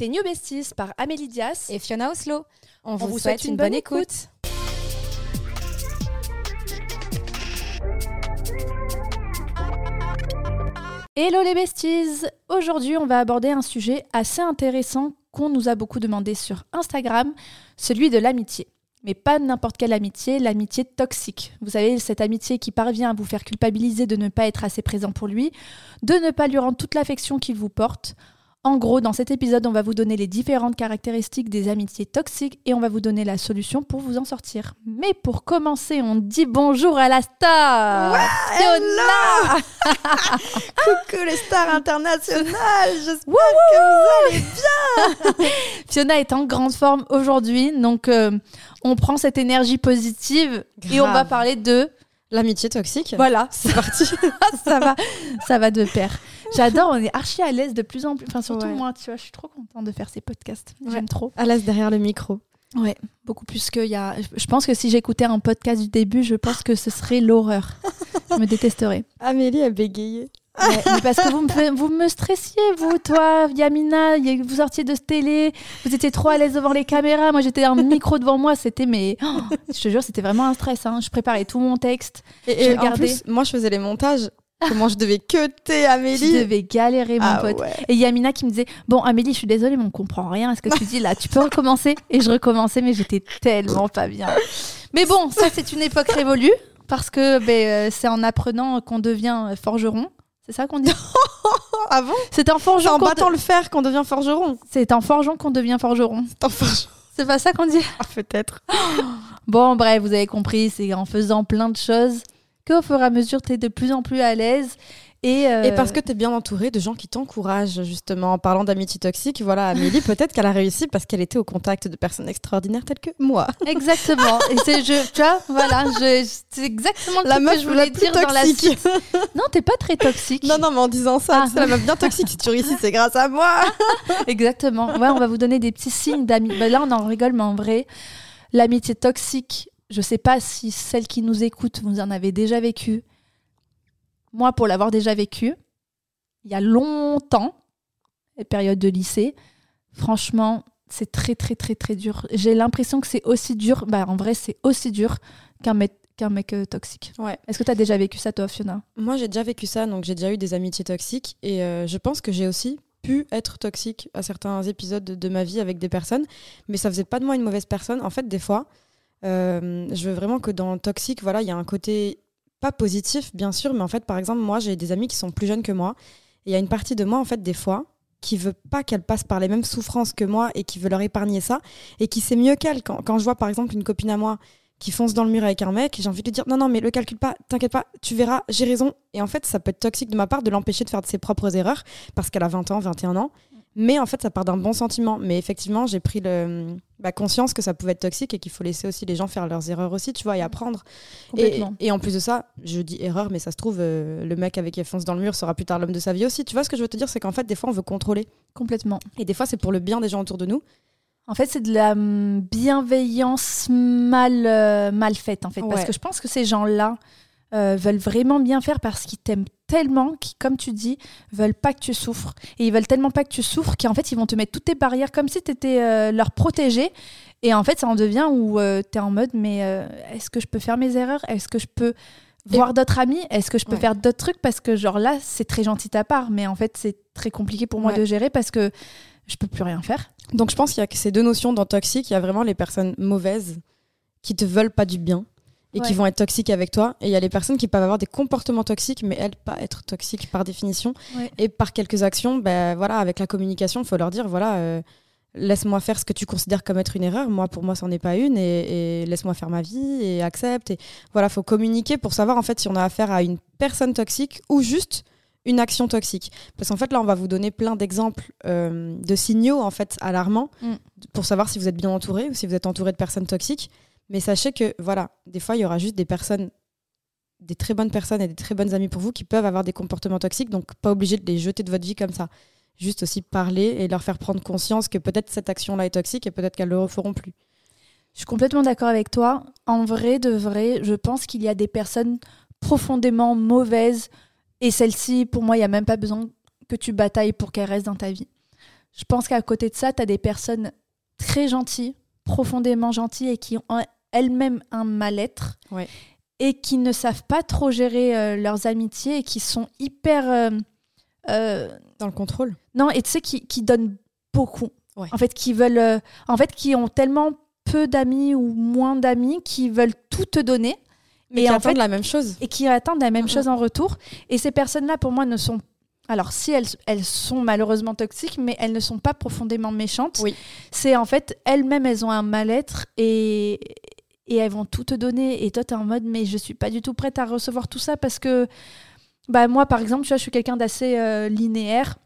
Tes New Besties par Amélie Dias et Fiona Oslo. On, vous, souhaite, une, bonne, écoute. Hello les besties Aujourd'hui, on va aborder un sujet assez intéressant qu'on nous a beaucoup demandé sur Instagram, celui de l'amitié. Mais pas n'importe quelle amitié, l'amitié toxique. Vous savez, cette amitié qui parvient à vous faire culpabiliser de ne pas être assez présent pour lui, de ne pas lui rendre toute l'affection qu'il vous porte, en gros, dans cet épisode, on va vous donner les différentes caractéristiques des amitiés toxiques et on va vous donner la solution pour vous en sortir. Mais pour commencer, on dit bonjour à la star. Fiona. Coucou les stars internationales. J'espère que vous allez bien. Fiona est en grande forme aujourd'hui, donc euh, on prend cette énergie positive et on va parler de... L'amitié toxique Voilà, c'est parti. ça va, ça va de pair. J'adore, on est archi à l'aise de plus en plus. Enfin, surtout moi, tu vois, je suis trop contente de faire ces podcasts. J'aime trop. À l'aise derrière le micro. Ouais, beaucoup plus qu'il y a. Je pense que si j'écoutais un podcast du début, je pense que ce serait l'horreur. je me détesterais. Amélie a bégayé. Mais parce que vous me, vous me stressiez, vous, toi, Yamina, vous sortiez de ce télé, vous étiez trop à l'aise devant les caméras, moi j'étais un micro devant moi, c'était mais oh, je te jure, c'était vraiment un stress. Hein. Je préparais tout mon texte. Et, en plus, moi je faisais les montages Comment je devais queuter Amélie Je devais galérer, mon ah pote. Et Yamina qui me disait Bon, Amélie, je suis désolée, mais on comprend rien à ce que tu dis là. Tu peux recommencer? Et je recommençais, mais j'étais tellement pas bien. Mais bon, ça, c'est une époque révolue parce que ben, euh, c'est en apprenant qu'on devient forgeron. C'est ça qu'on dit Ah bon C'est en forgeant. en battant le fer qu'on devient forgeron. C'est en forgeant qu'on devient forgeron. C'est en forgeant. C'est pas ça qu'on dit ah, Peut-être. bon, bref, vous avez compris, c'est en faisant plein de choses qu'au fur et à mesure, tu es de plus en plus à l'aise. Et, euh, et, parce que tu es bien entouré de gens qui t'encouragent, justement. En parlant d'amitié toxique, voilà, Amélie, peut-être qu'elle a réussi parce qu'elle était au contact de personnes extraordinaires telles que moi. Exactement. et c'est, je, tu vois, voilà, c'est exactement la meuf que je voulais dire dans la suite. Non, t'es pas très toxique. Non, non, mais en disant ça, c'est la meuf bien toxique. Si tu réussis, c'est grâce à moi. Exactement. Ouais, on va vous donner des petits signes d'amitié. Ben là, on en rigole, mais en vrai, l'amitié toxique, je sais pas si celles qui nous écoutent, vous en avez déjà vécu. Moi, pour l'avoir déjà vécu, il y a longtemps, les périodes de lycée, franchement, c'est très, très, très, très dur. J'ai l'impression que c'est aussi dur, bah, en vrai, c'est aussi dur qu'un mec, qu'un mec euh, toxique. Ouais. Est-ce que tu as déjà vécu ça, toi, Fiona? Moi, j'ai déjà vécu ça, donc j'ai déjà eu des amitiés toxiques. Et euh, je pense que j'ai aussi pu être toxique à certains épisodes de, de, ma vie avec des personnes, mais ça faisait pas de moi une mauvaise personne. En fait, des fois, euh, je veux vraiment que dans Toxique, voilà, il y a un côté pas positif, bien sûr, mais en fait, par exemple, moi, j'ai des amis qui sont plus jeunes que moi. Et il y a une partie de moi, en fait, des fois, qui veut pas qu'elle passe par les mêmes souffrances que moi et qui veut leur épargner ça et qui sait mieux qu'elle. Quand, je vois, par exemple, une copine à moi qui fonce dans le mur avec un mec, j'ai envie de lui dire non, non, mais le calcule pas, t'inquiète pas, tu verras, j'ai raison. Et en fait, ça peut être toxique de ma part de l'empêcher de faire ses propres erreurs parce qu'elle a 20 ans, 21 ans. Mais en fait, ça part d'un bon sentiment. Mais effectivement, j'ai pris le, bah, conscience que ça pouvait être toxique et qu'il faut laisser aussi les gens faire leurs erreurs aussi, tu vois, et apprendre. Et, et, en plus de ça, je dis erreur, mais ça se trouve, euh, le mec avec qui elle fonce dans le mur sera plus tard l'homme de sa vie aussi. Tu vois, ce que je veux te dire, c'est qu'en fait, des fois, on veut contrôler. Complètement. Et des fois, c'est pour le bien des gens autour de nous. En fait, c'est de la hum, bienveillance mal, euh, mal faite, en fait. Parce que je pense que ces gens-là, euh, veulent vraiment bien faire parce qu'ils t'aiment tellement qu'ils, comme tu dis, veulent pas que tu souffres. Et ils veulent tellement pas que tu souffres qu'en fait, ils vont te mettre toutes tes barrières comme si tu étais euh, leur protégé. Et en fait, ça en devient où euh, tu es en mode, mais est-ce que je peux faire mes erreurs? Est-ce que je peux voir d'autres amis? Est-ce que je peux faire d'autres trucs? Parce que, genre là, c'est très gentil de ta part, mais en fait, c'est très compliqué pour moi de gérer parce que je peux plus rien faire. Donc, je pense qu'il y a ces deux notions dans toxique. Il y a vraiment les personnes mauvaises qui te veulent pas du bien et qui vont être toxiques avec toi. Et il y a les personnes qui peuvent avoir des comportements toxiques, mais elles pas être toxiques par définition. Et par quelques actions, ben voilà, avec la communication, il faut leur dire voilà, euh, laisse-moi faire ce que tu considères comme être une erreur. Moi, pour moi, c'en est pas une, et, laisse-moi faire ma vie et accepte. Et voilà, faut communiquer pour savoir en fait si on a affaire à une personne toxique ou juste une action toxique. Parce qu'en fait, là, on va vous donner plein d'exemples euh, de signaux en fait alarmants mm. pour savoir si vous êtes bien entouré ou si vous êtes entouré de personnes toxiques. Mais sachez que, voilà, des fois, il y aura juste des personnes, des très bonnes personnes et des très bonnes amies pour vous qui peuvent avoir des comportements toxiques, donc pas obligé de les jeter de votre vie comme ça. Juste aussi parler et leur faire prendre conscience que peut-être cette action-là est toxique et peut-être qu'elles ne le referont plus. Je suis complètement d'accord avec toi. En vrai, de vrai, je pense qu'il y a des personnes profondément mauvaises et celles-ci, pour moi, il n'y a même pas besoin que tu batailles pour qu'elles restent dans ta vie. je pense qu'à côté de ça, tu as des personnes très gentilles, profondément gentilles et qui ont elles-mêmes un mal-être. Et qui ne savent pas trop gérer euh, leurs amitiés et qui sont hyper. Euh, euh, Dans le contrôle Non, et tu sais, qui, qui donnent beaucoup. En fait, qui veulent. en fait, qui ont tellement peu d'amis ou moins d'amis qui veulent tout te donner. Mais et qui attendent la même chose. Et qui attendent la même chose en retour. Et ces personnes-là, pour moi, ne sont alors, si elles, elles, sont malheureusement toxiques, mais elles ne sont pas profondément méchantes. Oui. C'est en fait, elles-mêmes, elles ont un mal-être et, et elles vont tout te donner. Et toi, tu es en mode, mais je suis pas du tout prête à recevoir tout ça parce que, bah, moi, par exemple, tu vois, je suis quelqu'un d'assez euh, linéaire.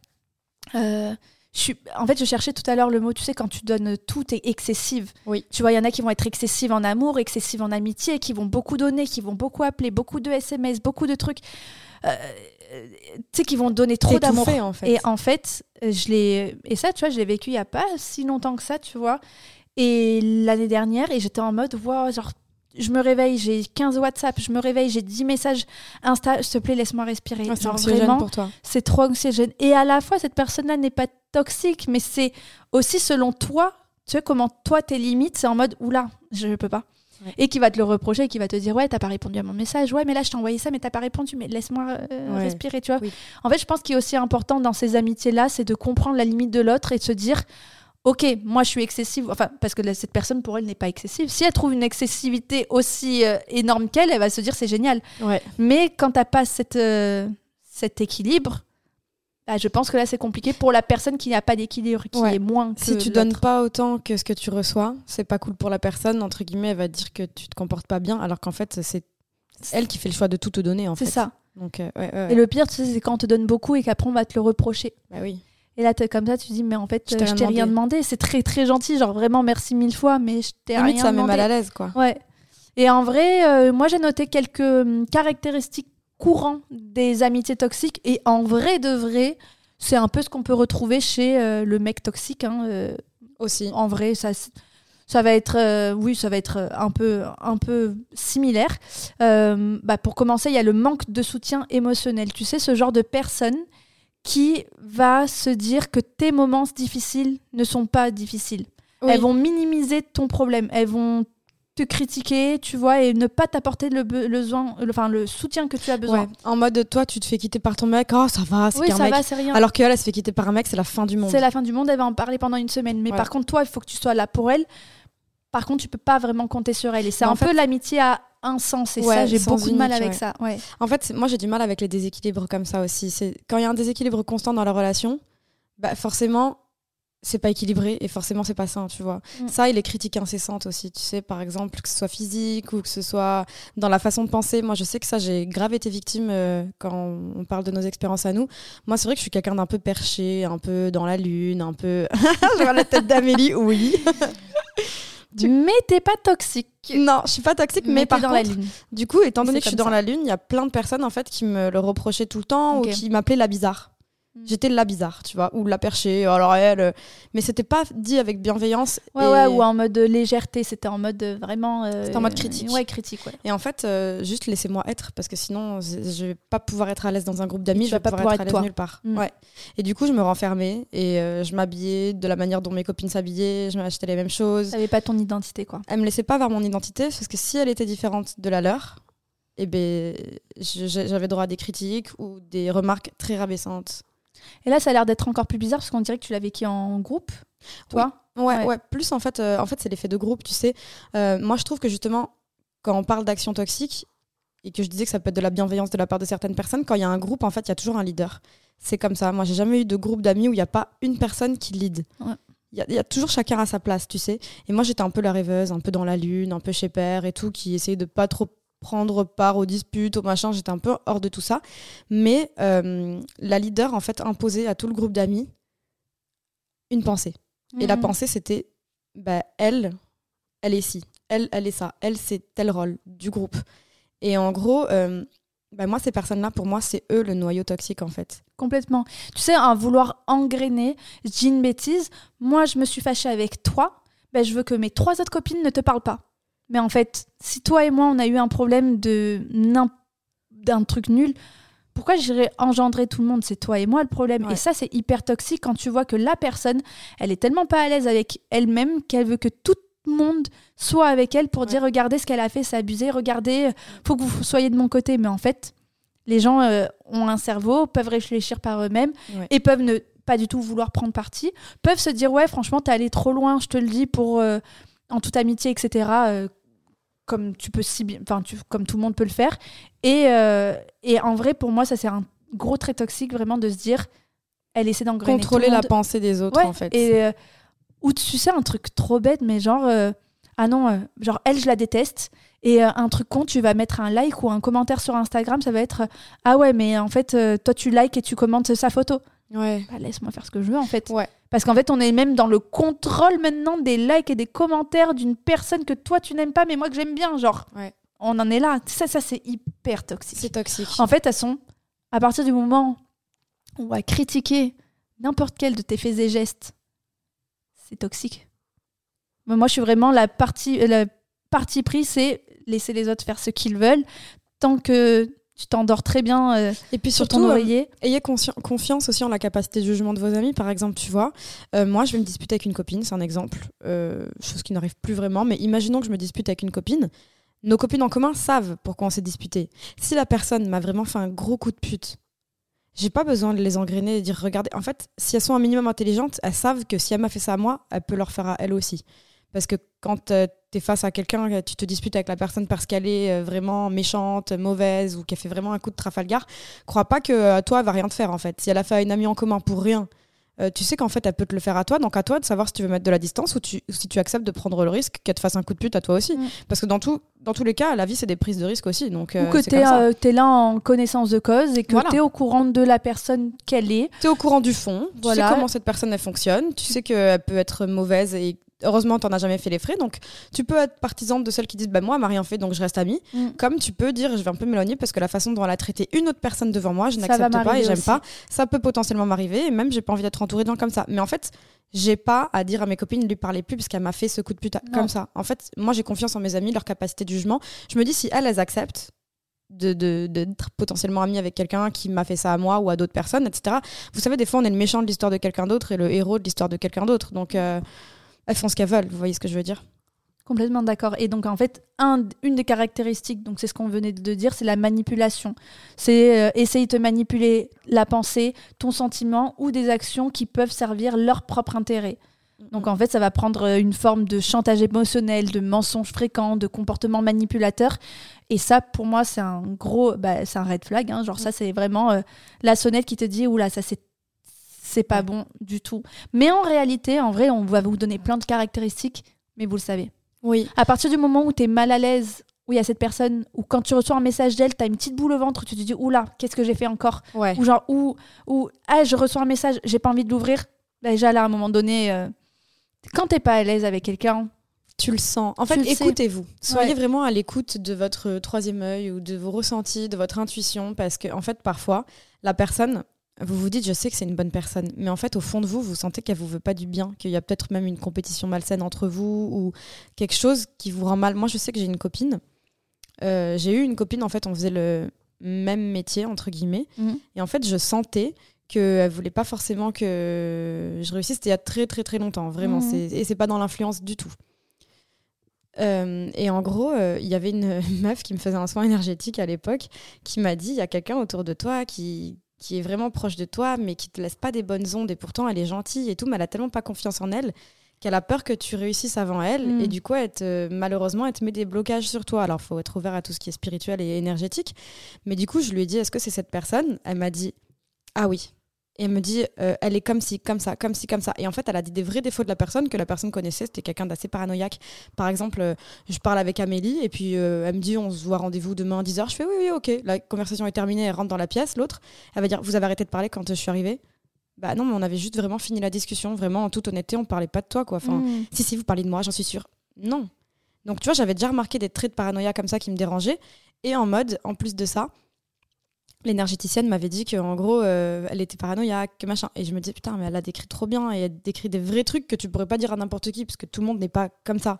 Euh, je suis... En fait, je cherchais tout à l'heure le mot, tu sais, quand tu donnes tout, est excessive. Oui. Tu vois, il y en a qui vont être excessives en amour, excessives en amitié, qui vont beaucoup donner, qui vont beaucoup appeler, beaucoup de SMS, beaucoup de trucs. Euh, tu sais, qui vont donner trop d'amour. En fait. Et en fait, je l'ai. Et ça, tu vois, je l'ai vécu il n'y a pas si longtemps que ça, tu vois. Et l'année dernière, et j'étais en mode, wow, genre, je me réveille, j'ai 15 WhatsApp, je me réveille, j'ai 10 messages Insta, s'il te plaît, laisse-moi respirer. Ah, c'est vraiment, pour toi. C'est trop anxiogène. Et à la fois, cette personne-là n'est pas toxique, mais c'est aussi selon toi, tu sais, comment toi, tes limites, c'est en mode, oula, je ne peux pas et qui va te le reprocher, qui va te dire ouais t'as pas répondu à mon message, ouais mais là je t'ai envoyé ça mais t'as pas répondu, mais laisse-moi euh, respirer, tu vois. En fait je pense qu'il est aussi important dans ces amitiés là, c'est de comprendre la limite de l'autre et de se dire ok moi je suis excessive, enfin parce que cette personne pour elle n'est pas excessive. Si elle trouve une excessivité aussi euh, énorme qu'elle, elle va se dire c'est génial. Mais quand t'as pas cette, euh, cet équilibre bah, je pense que là, c'est compliqué pour la personne qui n'a pas d'équilibre, qui est moins que Si tu donnes pas autant que ce que tu reçois, c'est pas cool pour la personne. Entre guillemets, elle va dire que tu te comportes pas bien, alors qu'en fait, c'est elle qui fait le choix de tout te donner. C'est ça. Donc, euh, Et le pire, tu sais, c'est quand on te donne beaucoup et qu'après, on va te le reprocher. Bah oui. Et là, es comme ça, tu dis, mais en fait, je t'ai rien, demandé. C'est très, très gentil. Genre, vraiment, merci mille fois, mais je t'ai rien demandé. ça met mal à l'aise, quoi. Ouais. Et en vrai, euh, moi, j'ai noté quelques hum, caractéristiques courantes des amitiés toxiques. Et en vrai de vrai, c'est un peu ce qu'on peut retrouver chez euh, le mec toxique. Hein, euh, Aussi. En vrai, ça, ça va être, euh, oui, ça va être un peu, un peu similaire. bah, pour commencer, il y a le manque de soutien émotionnel. Tu sais, ce genre de personne qui va se dire que tes moments difficiles ne sont pas difficiles. Elles vont minimiser ton problème. Elles vont te critiquer, tu vois, et ne pas t'apporter le, besoin, le, enfin, le soutien que tu as besoin. En mode, toi, tu te fais quitter par ton mec, oh, ça va, c'est oui, ça va, c'est rien. Alors qu'elle, elle se fait quitter par un mec, c'est la fin du monde. C'est la fin du monde, elle va en parler pendant une semaine. Mais par contre, toi, il faut que tu sois là pour elle. Par contre, tu peux pas vraiment compter sur elle. Et c'est un peu l'amitié à un sens. Et ça, j'ai beaucoup de mal avec ça. Ouais. En fait, moi, j'ai du mal avec les déséquilibres comme ça aussi. C'est quand il y a un déséquilibre constant dans la relation, bah forcément, c'est pas équilibré et forcément c'est pas sain, tu vois. Mm. Ça et les critiques incessantes aussi, tu sais, par exemple, que ce soit physique ou que ce soit dans la façon de penser. Moi, je sais que ça, j'ai grave été victime euh, quand on parle de nos expériences à nous. Moi, c'est vrai que je suis quelqu'un d'un peu perché, un peu dans la lune, un peu. je vois la tête d'Amélie, oui. Mais t'es pas toxique. Non, je suis pas toxique, mais, par dans contre, la lune. du coup, étant donné que je suis dans la lune, il y a plein de personnes en fait qui me le reprochaient tout le temps ou qui m'appelaient la bizarre. Mm. J'étais la bizarre, tu vois, ou la perchée, alors elle. Euh, mais c'était pas dit avec bienveillance. Ouais, ouais, ou en mode légèreté, c'était en mode vraiment. Euh, c'était en mode critique. Ouais, critique, ouais. Et en fait, euh, juste laissez-moi être, parce que sinon, je vais pas pouvoir être à l'aise dans un groupe d'amis, je vais pas pouvoir, être, à l'aise nulle part. Mm. Ouais. Et du coup, je me renfermais et je m'habillais de la manière dont mes copines s'habillaient, je m'achetais les mêmes choses. T'avais pas ton identité, quoi. Elle me laissait pas voir mon identité, parce que si elle était différente de la leur, eh ben, j'avais droit à des critiques ou des remarques très rabaissantes et là, ça a l'air d'être encore plus bizarre parce qu'on dirait que tu l'as vécu en groupe. Toi ouais, ouais, Plus en fait, euh, en fait c'est l'effet de groupe, tu sais. Euh, moi, je trouve que justement, quand on parle d'action toxique, et que je disais que ça peut être de la bienveillance de la part de certaines personnes, quand il y a un groupe, en fait, il y a toujours un leader. C'est comme ça. Moi, j'ai jamais eu de groupe d'amis où il n'y a pas une personne qui lead. Il y, a toujours chacun à sa place, tu sais. Et moi, j'étais un peu la rêveuse, un peu dans la lune, un peu chez père et tout, qui essayait de pas trop prendre part aux disputes, aux machins, j'étais un peu hors de tout ça. Mais euh, la leader, en fait, imposait à tout le groupe d'amis une pensée. Et la mhm. pensée, c'était, bah, elle, elle est ci, elle, elle est ça, elle, c'est tel rôle du groupe. Et en gros, euh, bah, moi, ces personnes-là, pour moi, c'est eux le noyau toxique, en fait. Complètement. Tu sais, à vouloir engrainer, je dis une bêtise, moi, je me suis fâchée avec toi, bah, je veux que mes trois autres copines ne te parlent pas. Mais en fait, si toi et moi, on a eu un problème de d'un truc nul, pourquoi j'irais engendrer tout le monde? C'est toi et moi le problème. Et ça, c'est hyper toxique quand tu vois que la personne, elle est tellement pas à l'aise avec elle-même qu'elle veut que tout le monde soit avec elle pour dire regardez ce qu'elle a fait, c'est abusé, regardez, faut que vous soyez de mon côté. Mais en fait, les gens euh, ont un cerveau, peuvent réfléchir par eux-mêmes et peuvent ne pas du tout vouloir prendre parti, peuvent se dire ouais franchement t'es allé trop loin, je te le dis pour euh, en toute amitié etc. Euh, comme tu peux si bien, enfin comme tout le monde peut le faire. Et, et en vrai pour moi ça c'est un gros trait toxique vraiment de se dire elle essaie d'engrainer contrôler la pensée des autres en fait. Et ou tu sais un truc trop bête mais genre ah non genre elle je la déteste et euh, un truc con, tu vas mettre un like ou un commentaire sur Instagram, ça va être euh, Ah ouais, mais en fait, euh, toi tu likes et tu commentes sa photo. Ouais. Bah, laisse-moi faire ce que je veux en fait. Ouais. Parce qu'en fait, on est même dans le contrôle maintenant des likes et des commentaires d'une personne que toi tu n'aimes pas, mais moi que j'aime bien. Genre, ouais. on en est là. Ça, ça c'est hyper toxique. C'est toxique. En fait, elles sont, à partir du moment où on va critiquer n'importe quel de tes faits et gestes, c'est toxique. Mais moi, je suis vraiment la partie, la partie prise, c'est laisser les autres faire ce qu'ils veulent. Tant que tu t'endors très bien euh, et puis sur ton euh, oreiller. ayez confiance aussi en la capacité de jugement de vos amis. Par exemple, tu vois, euh, moi, je vais me disputer avec une copine, c'est un exemple, chose qui n'arrive plus vraiment, mais imaginons que je me dispute avec une copine. Nos copines en commun savent pourquoi on s'est disputé. Si la personne m'a vraiment fait un gros coup de pute, j'ai pas besoin de les engrainer et de dire regardez. En fait, si elles sont un minimum intelligentes, elles savent que si elle m'a fait ça à moi, elle peut leur faire à elle aussi. Parce que quand euh, tu es face à quelqu'un, euh, tu te disputes avec la personne parce qu'elle est euh, vraiment méchante, mauvaise ou qu'elle fait vraiment un coup de Trafalgar, crois pas que toi, elle va rien te faire en fait. Si elle a fait une amie en commun pour rien, tu sais qu'en fait, elle peut te le faire à toi. Donc à toi de savoir si tu veux mettre de la distance ou, si tu acceptes de prendre le risque qu'elle te fasse un coup de pute à toi aussi. Mm. Parce que dans, tout, dans tous les cas, la vie, c'est des prises de risque aussi. Donc, ou que tu es, là en connaissance de cause et que tu es au courant de la personne qu'elle est. Tu es au courant du fond. Tu sais comment cette personne elle fonctionne. Tu sais qu'elle peut être mauvaise et heureusement, tu n'en as jamais fait les frais. Donc, tu peux être partisane de celles qui disent bah, Moi, elle m'a rien fait, donc je reste amie. Mm. Comme tu peux dire Je vais un peu m'éloigner parce que la façon dont elle a traité une autre personne devant moi, je n'accepte pas et j'aime pas. Ça peut potentiellement m'arriver et même, j'ai pas envie d'être entourée de gens comme ça. Mais en fait, j'ai pas à dire à mes copines ne lui parler plus parce qu'elle m'a fait ce coup de pute comme ça. En fait, moi, j'ai confiance en mes amis, leur capacité de jugement. Je me dis Si elles, elles acceptent, d'être de, potentiellement amie avec quelqu'un qui m'a fait ça à moi ou à d'autres personnes, etc. Vous savez, des fois, on est le méchant de l'histoire de quelqu'un d'autre et le héros de l'histoire de quelqu'un d'autre. Donc, euh, elles font ce qu'elles veulent, vous voyez ce que je veux dire? Complètement d'accord. Et donc en fait, un, une des caractéristiques, donc c'est ce qu'on venait de dire, c'est la manipulation. C'est euh, essayer de manipuler la pensée, ton sentiment ou des actions qui peuvent servir leur propre intérêt. Donc en fait, ça va prendre euh, une forme de chantage émotionnel, de mensonge fréquent, de comportement manipulateur. Et ça, pour moi, c'est un gros, bah, c'est un red flag. Hein. Genre ça, c'est vraiment euh, la sonnette qui te dit, oula, ça c'est c'est pas bon du tout. Mais en réalité, en vrai, on va vous donner plein de caractéristiques, mais vous le savez. Oui. À partir du moment où tu es mal à l'aise, où il y a cette personne, ou quand tu reçois un message d'elle, tu as une petite boule au ventre, tu te dis, oula, qu'est-ce que j'ai fait encore Ou genre, ou, ou, ah, je reçois un message, j'ai pas envie de l'ouvrir. Bah, déjà là, à un moment donné, euh, quand t'es pas à l'aise avec quelqu'un, tu le sens. En fait, écoutez-vous. Soyez vraiment à l'écoute de votre troisième œil ou de vos ressentis, de votre intuition, parce que en fait, parfois, la personne, vous vous dites, je sais que c'est une bonne personne, mais en fait, au fond de vous, vous sentez qu'elle vous veut pas du bien, qu'il y a peut-être même une compétition malsaine entre vous ou quelque chose qui vous rend mal. Moi, je sais que j'ai une copine. Euh, j'ai eu une copine, en fait, on faisait le même métier, entre guillemets. Mhm. Et en fait, je sentais qu'elle voulait pas forcément que je réussisse. C'était il y a très, très, très longtemps, vraiment. Mhm. Et c'est pas dans l'influence du tout. Euh, et en gros, euh, il y avait une meuf qui me faisait un soin énergétique à l'époque qui m'a dit il y a quelqu'un autour de toi qui, qui est vraiment proche de toi, mais qui te laisse pas des bonnes ondes. Et pourtant, elle est gentille et tout, mais elle a tellement pas confiance en elle qu'elle a peur que tu réussisses avant elle. Mm. Et du coup, elle malheureusement, elle te met des blocages sur toi. Alors, faut être ouvert à tout ce qui est spirituel et énergétique. Mais du coup, je lui ai dit, est-ce que c'est cette personne? Elle m'a dit, ah oui. Et elle me dit, euh, elle est comme ci, comme ça, comme ci, comme ça. Et en fait, elle a dit des vrais défauts de la personne que la personne connaissait. C'était quelqu'un d'assez paranoïaque. Par exemple, euh, je parle avec Amélie et puis euh, elle me dit, on se voit rendez-vous demain à 10h. Je fais, oui, oui, ok. La conversation est terminée, elle rentre dans la pièce. L'autre, elle va dire, vous avez arrêté de parler quand je suis arrivée? Bah non, mais on avait juste vraiment fini la discussion. Vraiment, en toute honnêteté, on parlait pas de toi, quoi. Enfin, mm. si, si, vous parlez de moi, j'en suis sûre. Non. Donc, tu vois, j'avais déjà remarqué des traits de paranoïa comme ça qui me dérangeaient. Et en mode, en plus de ça, l'énergéticienne m'avait dit qu'en gros, euh, elle était paranoïaque, machin. Et je me dis, putain, mais elle a décrit trop bien et elle décrit des vrais trucs que tu pourrais pas dire à n'importe qui, parce que tout le monde n'est pas comme ça.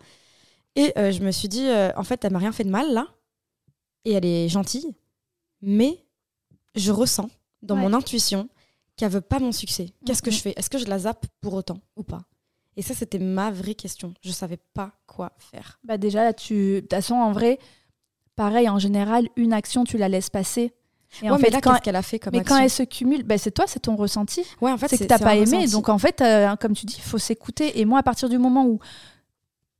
Et euh, je me suis dit, euh, en fait, elle m'a rien fait de mal, là. Et elle est gentille. Mais je ressens dans mon intuition qu'elle veut pas mon succès. Qu'est-ce que je fais? Est-ce que je la zappe pour autant ou pas? Et ça, c'était ma vraie question. Je savais pas quoi faire. Bah déjà, là, tu... de toute façon, en vrai, pareil, en général, une action, tu la laisses passer. Et en fait, qu'est-ce qu'elle a fait comme mais quand elle se cumule, bah, c'est toi, c'est ton ressenti. Ouais, en fait, c'est que t'as pas aimé. Donc en fait, euh, comme tu dis, il faut s'écouter. Et moi, à partir du moment où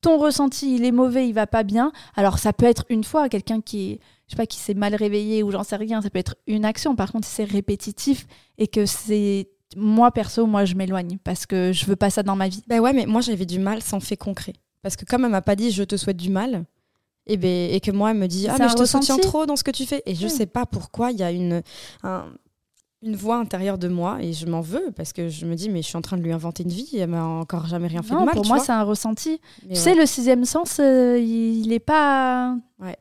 ton ressenti, il est mauvais, il va pas bien. Alors ça peut être une fois quelqu'un qui je sais pas qui s'est mal réveillé ou j'en sais rien, ça peut être une action. Par contre, si c'est répétitif et que c'est moi perso, moi je m'éloigne parce que je veux pas ça dans ma vie. Ben ouais, mais moi j'avais du mal sans fait concret. Parce que comme elle m'a pas dit je te souhaite du mal, et, ben, et que moi elle me dit ah mais je te soutiens trop dans ce que tu fais. Et je sais pas pourquoi il y a une une voix intérieure de moi et je m'en veux parce que je me dis mais je suis en train de lui inventer une vie. Elle m'a encore jamais rien fait de mal pour moi c'est un ressenti. Tu sais le sixième sens euh, il, est pas ouais.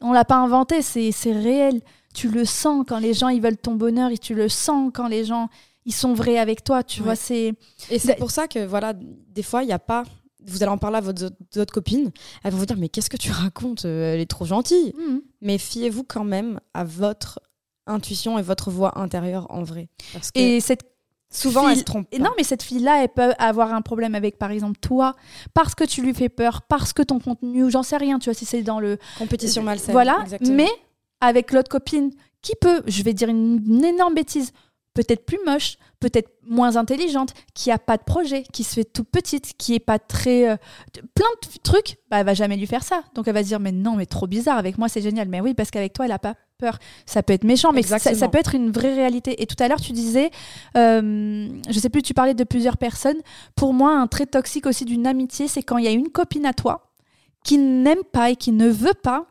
on l'a pas inventé c'est réel. Tu le sens quand les gens ils veulent ton bonheur et tu le sens quand les gens ils sont vrais avec toi tu vois c'est et c'est pour ça que voilà des fois il n'y a pas vous allez en parler à votre, votre copine, elle va vous dire mais qu'est-ce que tu racontes euh, Elle est trop gentille. Mmh. Mais fiez-vous quand même à votre intuition et votre voix intérieure en vrai. Parce que et cette souvent elle se trompe. Non, mais cette fille-là, elle peut avoir un problème avec, par exemple, toi, parce que tu lui fais peur, parce que ton contenu, j'en sais rien, tu vois, si c'est dans le compétition malsaine. Voilà. Mais avec l'autre copine, qui peut, je vais dire une énorme bêtise, peut-être plus moche, peut-être moins intelligente, qui a pas de projet, qui se fait toute petite, qui est pas très euh, plein de trucs, bah elle va jamais lui faire ça. Donc elle va se dire mais non mais trop bizarre avec moi c'est génial. Mais oui parce qu'avec toi elle a pas peur. Ça peut être méchant mais ça, peut être une vraie réalité. Et tout à l'heure tu disais, euh, je sais plus tu parlais de plusieurs personnes. Pour moi un trait toxique aussi d'une amitié c'est quand il y a une copine à toi qui n'aime pas et qui ne veut pas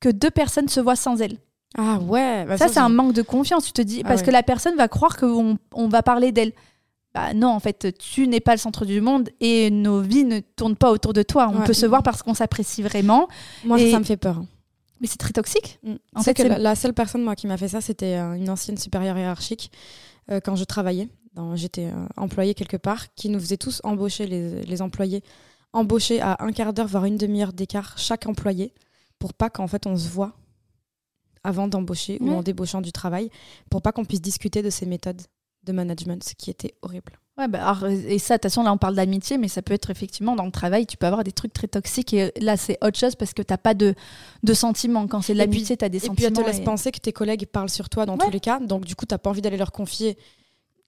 que deux personnes se voient sans elle. Ah ouais. Bah ça, c'est un manque de confiance, tu te dis, ah parce que la personne va croire qu'on on va parler d'elle. Bah non, en fait, tu n'es pas le centre du monde et nos vies ne tournent pas autour de toi. On peut se voir parce qu'on s'apprécie vraiment. Moi, ça me fait peur. Mais c'est très toxique. Mm. En fait, que la, seule personne moi qui m'a fait ça, c'était euh, une ancienne supérieure hiérarchique euh, quand je travaillais. J'étais euh, employée quelque part, qui nous faisait tous embaucher les, les employés, embaucher à un quart d'heure voire une demi-heure d'écart chaque employé, pour pas qu'en fait on se voit avant d'embaucher ou en débauchant du travail pour pas qu'on puisse discuter de ces méthodes de management, ce qui était horrible. Ouais, bah, et ça, de toute façon, là, on parle d'amitié, mais ça peut être effectivement dans le travail, tu peux avoir des trucs très toxiques. Et là, c'est autre chose parce que tu n'as pas de, de sentiments. Quand c'est de l'amitié, tu as des sentiments. Et puis, elle te laisse penser que tes collègues parlent sur toi dans tous les cas. Donc, du coup, tu n'as pas envie d'aller leur confier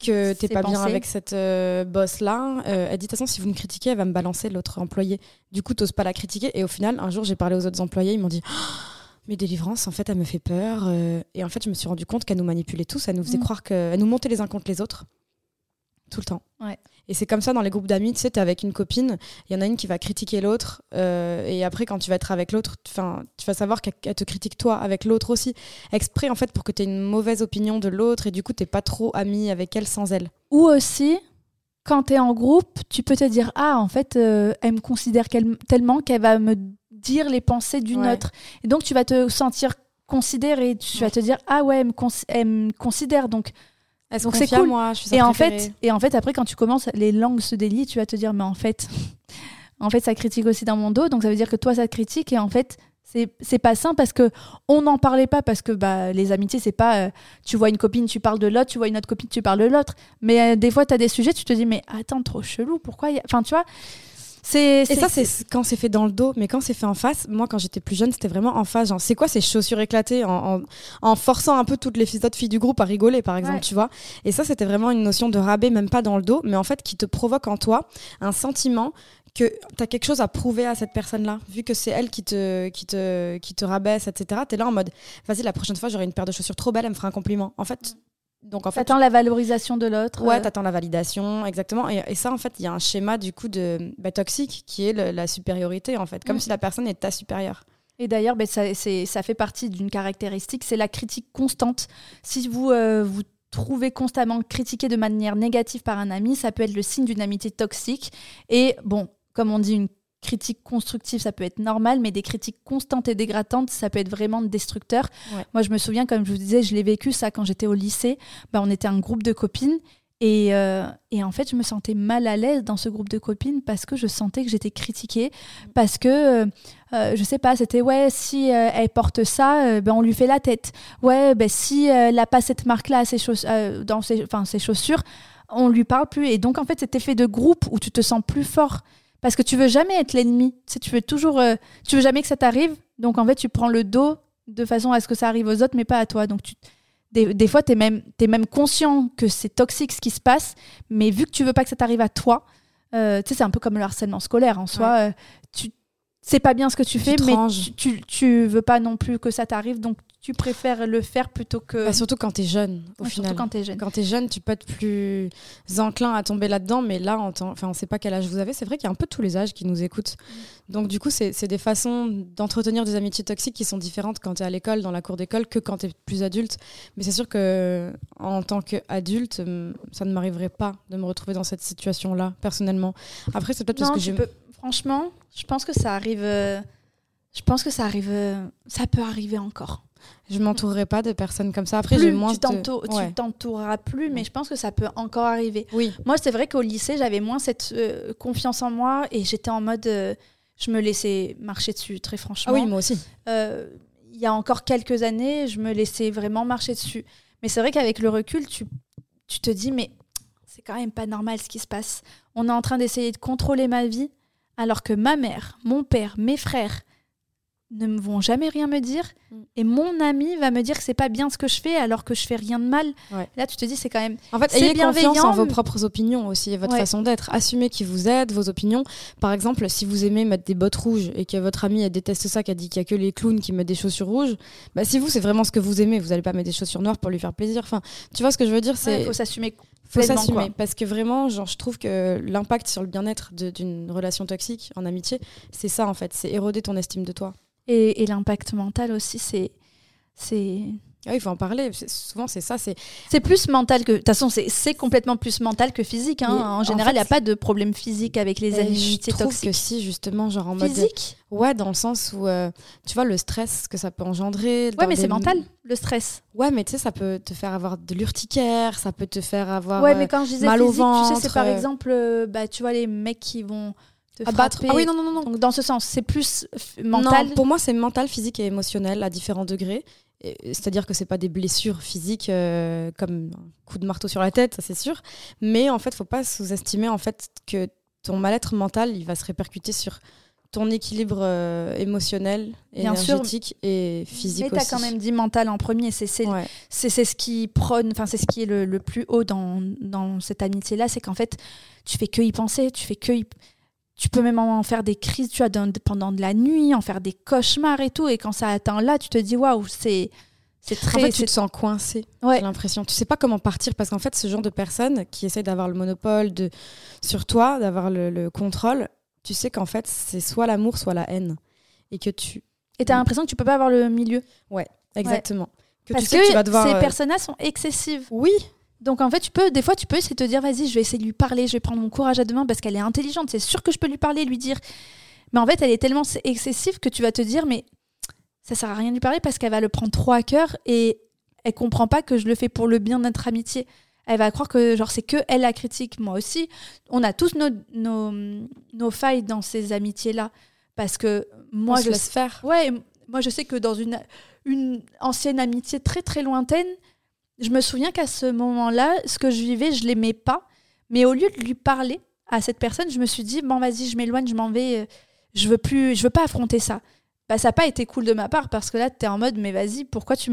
que t'es pas bien avec cette euh, boss là. Euh, elle dit de toute façon si vous me critiquez, elle va me balancer l'autre employé. Du coup, t'oses pas la critiquer. Et au final, un jour, j'ai parlé aux autres employés, ils m'ont dit mes délivrances, en fait, elle me fait peur. Euh, et en fait, je me suis rendu compte qu'elle nous manipulait tous. Elle nous faisait mm. croire qu'elle nous montait les uns contre les autres. Tout le temps. Et c'est comme ça dans les groupes d'amis, tu sais, t'es avec une copine, il y en a une qui va critiquer l'autre, euh, et après, quand tu vas être avec l'autre, tu vas savoir qu'elle te critique toi avec l'autre aussi, exprès en fait pour que tu aies une mauvaise opinion de l'autre, et du coup, t'es pas trop ami avec elle sans elle. Ou aussi, quand tu es en groupe, tu peux te dire, ah, en fait, euh, elle me considère tellement qu'elle va me dire les pensées d'une autre. Et donc, tu vas te sentir considéré. Tu vas te dire, ah ouais, elle me, considère. Donc, donc c'est cool. Moi, je suis et en fait, et en fait, après, quand tu commences, les langues se délient. Tu vas te dire, mais en fait, en fait, ça critique aussi dans mon dos. Donc, ça veut dire que toi, ça te critique. Et en fait, c'est pas sain parce que on n'en parlait pas parce que bah les amitiés c'est pas euh, tu vois une copine tu parles de l'autre tu vois une autre copine tu parles de l'autre mais euh, des fois tu as des sujets tu te dis mais attends trop chelou pourquoi enfin tu vois et ça, c'est quand c'est fait dans le dos, mais quand c'est fait en face, moi, quand j'étais plus jeune, c'était vraiment en face. Genre, c'est quoi ces chaussures éclatées en, en, forçant un peu toutes les autres filles du groupe à rigoler, par exemple, tu vois? Et ça, c'était vraiment une notion de rabais, même pas dans le dos, mais en fait, qui te provoque en toi un sentiment que tu as quelque chose à prouver à cette personne-là, vu que c'est elle qui te, qui, te, qui te rabaisse, etc. Tu es là en mode, vas-y, la prochaine fois, j'aurai une paire de chaussures trop belle, elle me fera un compliment. En fait, donc en fait, t'attends la valorisation de l'autre. Ouais, euh. t'attends la validation, exactement. Et, ça, en fait, il y a un schéma du coup de bah, toxique qui est la supériorité, en fait, comme mm. si la personne est ta supérieure. Et d'ailleurs, bah, ça, ça, fait partie d'une caractéristique, c'est la critique constante. Si vous euh, vous trouvez constamment critiqué de manière négative par un ami, ça peut être le signe d'une amitié toxique. Et bon, comme on dit, une critiques constructives, ça peut être normal, mais des critiques constantes et dégradantes, ça peut être vraiment destructeur. Moi, je me souviens, comme je vous disais, je l'ai vécu ça quand j'étais au lycée. Bah, on était un groupe de copines Et, euh, et, en fait, je me sentais mal à l'aise dans ce groupe de copines parce que je sentais que j'étais critiquée, parce que, euh, je sais pas, c'était ouais, si euh, elle porte ça, euh, ben on lui fait la tête. Ouais, ben si elle n'a pas cette marque-là dans ses, ses chaussures, on lui parle plus. Et donc, en fait, cet effet de groupe où tu te sens plus fort parce que tu veux jamais être l'ennemi. Tu, tu veux toujours, tu veux jamais que ça t'arrive. Donc, en fait, tu prends le dos de façon à ce que ça arrive aux autres, mais pas à toi. Donc, tu des, fois, tu es même, es même conscient que c'est toxique ce qui se passe, mais vu que tu veux pas que ça t'arrive à toi, euh, tu sais, c'est un peu comme le harcèlement scolaire en soi. Euh, tu c'est pas bien ce que tu, fais, mais tu, tu, veux pas non plus que ça t'arrive, donc tu préfères le faire plutôt que. Bah, surtout quand tu es jeune, au final. Surtout quand tu es jeune. Quand tu es jeune, tu peux être plus enclin à tomber là-dedans, mais là, on enfin, on sait pas quel âge vous avez. C'est vrai qu'il y a un peu tous les âges qui nous écoutent. Donc, du coup, c'est des façons d'entretenir des amitiés toxiques qui sont différentes quand tu es à l'école, dans la cour d'école, que quand tu es plus adulte. Mais c'est sûr que en tant qu'adulte, ça ne m'arriverait pas de me retrouver dans cette situation-là, personnellement. Après, c'est peut-être parce que je. Peux... Franchement, je pense que ça arrive. Euh, je pense que ça arrive. Euh, ça peut arriver encore. Je m'entourerai pas de personnes comme ça. Après, j'ai moins. Tu t'entoureras plus, mais je pense que ça peut encore arriver. Oui. Moi, c'est vrai qu'au lycée, j'avais moins cette euh, confiance en moi et j'étais en mode. je me laissais marcher dessus, très franchement. Ah oui, moi aussi. Il y a encore quelques années, je me laissais vraiment marcher dessus. Mais c'est vrai qu'avec le recul, tu, tu te dis, mais c'est quand même pas normal ce qui se passe. On est en train d'essayer de contrôler ma vie alors que ma mère, mon père, mes frères ne me vont jamais rien me dire mm. et mon ami va me dire que c'est pas bien ce que je fais alors que je fais rien de mal. Là, tu te dis c'est quand même En fait, ayez confiance en vos propres opinions aussi et votre façon d'être. Assumez qui vous êtes, vos opinions. Par exemple, si vous aimez mettre des bottes rouges et que votre ami déteste ça, a dit qu'il y a que les clowns qui mettent des chaussures rouges, bah si vous c'est vraiment ce que vous aimez, vous allez pas mettre des chaussures noires pour lui faire plaisir. Enfin, tu vois ce que je veux dire, c'est faut s'assumer faut s'assumer. parce que vraiment genre je trouve que l'impact sur le bien-être d'une relation toxique en amitié c'est ça en fait. C'est éroder ton estime de toi. Et, et l'impact mental aussi c'est c'est ah il faut en parler. Souvent, c'est ça. C'est plus mental que. De toute façon, c'est complètement plus mental que physique. Hein. En général, il n'y a pas de problème physique avec les amitiés je trouve que si, justement, genre en physique? Ouais, dans le sens où, euh, tu vois, le stress que ça peut engendrer. Ouais, mais c'est mental, le stress. Ouais, mais tu sais, ça peut te faire avoir de l'urticaire, ça peut te faire avoir ouais, mais quand je disais mal physique, au ventre. Tu sais, c'est par euh. exemple, bah, tu vois, les mecs qui vont te abattre. Ah oui, non, non, non. Donc, dans ce sens, c'est plus mental. Non, pour moi, c'est mental, physique et émotionnel à différents degrés. C'est-à-dire que c'est pas des blessures physiques euh, comme un coup de marteau sur la tête, ça c'est sûr. Mais en fait, faut pas sous-estimer en fait que ton mal-être mental, il va se répercuter sur ton équilibre euh, émotionnel, énergétique et physique Mais tu as quand même dit mental en premier. C'est c'est ce qui prône, enfin c'est ce qui est le, le, plus haut dans, dans cette amitié-là, c'est qu'en fait, tu fais que y penser, tu fais que y tu peux même en faire des crises, tu vois, pendant de la nuit, en faire des cauchemars et tout. Et quand ça atteint là, tu te dis waouh, c'est c'est très. En fait, tu te sens coincé. Ouais. J'ai l'impression. Tu sais pas comment partir parce qu'en fait, ce genre de personnes qui essaient d'avoir le monopole de sur toi, d'avoir le, contrôle, tu sais qu'en fait, c'est soit l'amour, soit la haine, et que tu. Et t'as l'impression que tu peux pas avoir le milieu. Ouais, exactement. Que parce tu sais que, tu vas devoir, ces euh, personnes-là sont excessives. Oui, donc en fait, tu peux, des fois, tu peux essayer de te dire, vas-y, je vais essayer de lui parler, je vais prendre mon courage à deux mains parce qu'elle est intelligente. C'est sûr que je peux lui parler, lui dire. Mais en fait, elle est tellement excessive que tu vas te dire, mais ça sert à rien de lui parler parce qu'elle va le prendre trop à cœur et elle comprend pas que je le fais pour le bien de notre amitié. Elle va croire que genre c'est que elle la critique, moi aussi. On a tous nos, nos, nos failles dans ces amitiés là parce que moi je laisse faire. Ouais, moi je sais que dans une une ancienne amitié très très lointaine, je me souviens qu'à ce moment-là, ce que je vivais, je l'aimais pas. Mais au lieu de lui parler à cette personne, je me suis dit bon vas-y, je m'éloigne, je m'en vais, euh, je veux plus, je veux pas affronter ça. Bah ça n'a pas été cool de ma part parce que là tu es en mode mais vas-y, pourquoi tu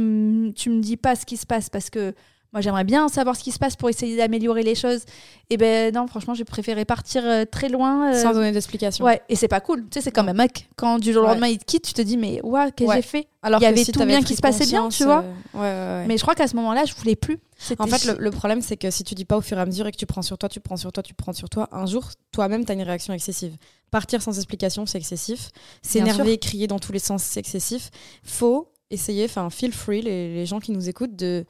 tu me dis pas ce qui se passe? Parce que moi, j'aimerais bien savoir ce qui se passe pour essayer d'améliorer les choses. Et ben non, franchement, j'ai préféré partir euh, très loin. Euh, Sans donner d'explication. Ouais, et c'est pas cool. Tu sais, c'est quand même mec, quand du jour au lendemain il te quitte, tu te dis, mais ouais, qu'est-ce que j'ai fait? Alors Il y avait tout bien qui se passait bien, tu vois. Euh, mais je crois qu'à ce moment-là, je voulais plus. En fait, le, problème, c'est que si tu dis pas au fur et à mesure et que tu prends sur toi, tu prends sur toi, tu prends sur toi, un jour, toi-même, tu as une réaction excessive. Partir sans explication, c'est excessif. S'énerver, crier dans tous les sens, c'est excessif. Faut essayer, enfin, feel free, les gens qui nous écoutent, de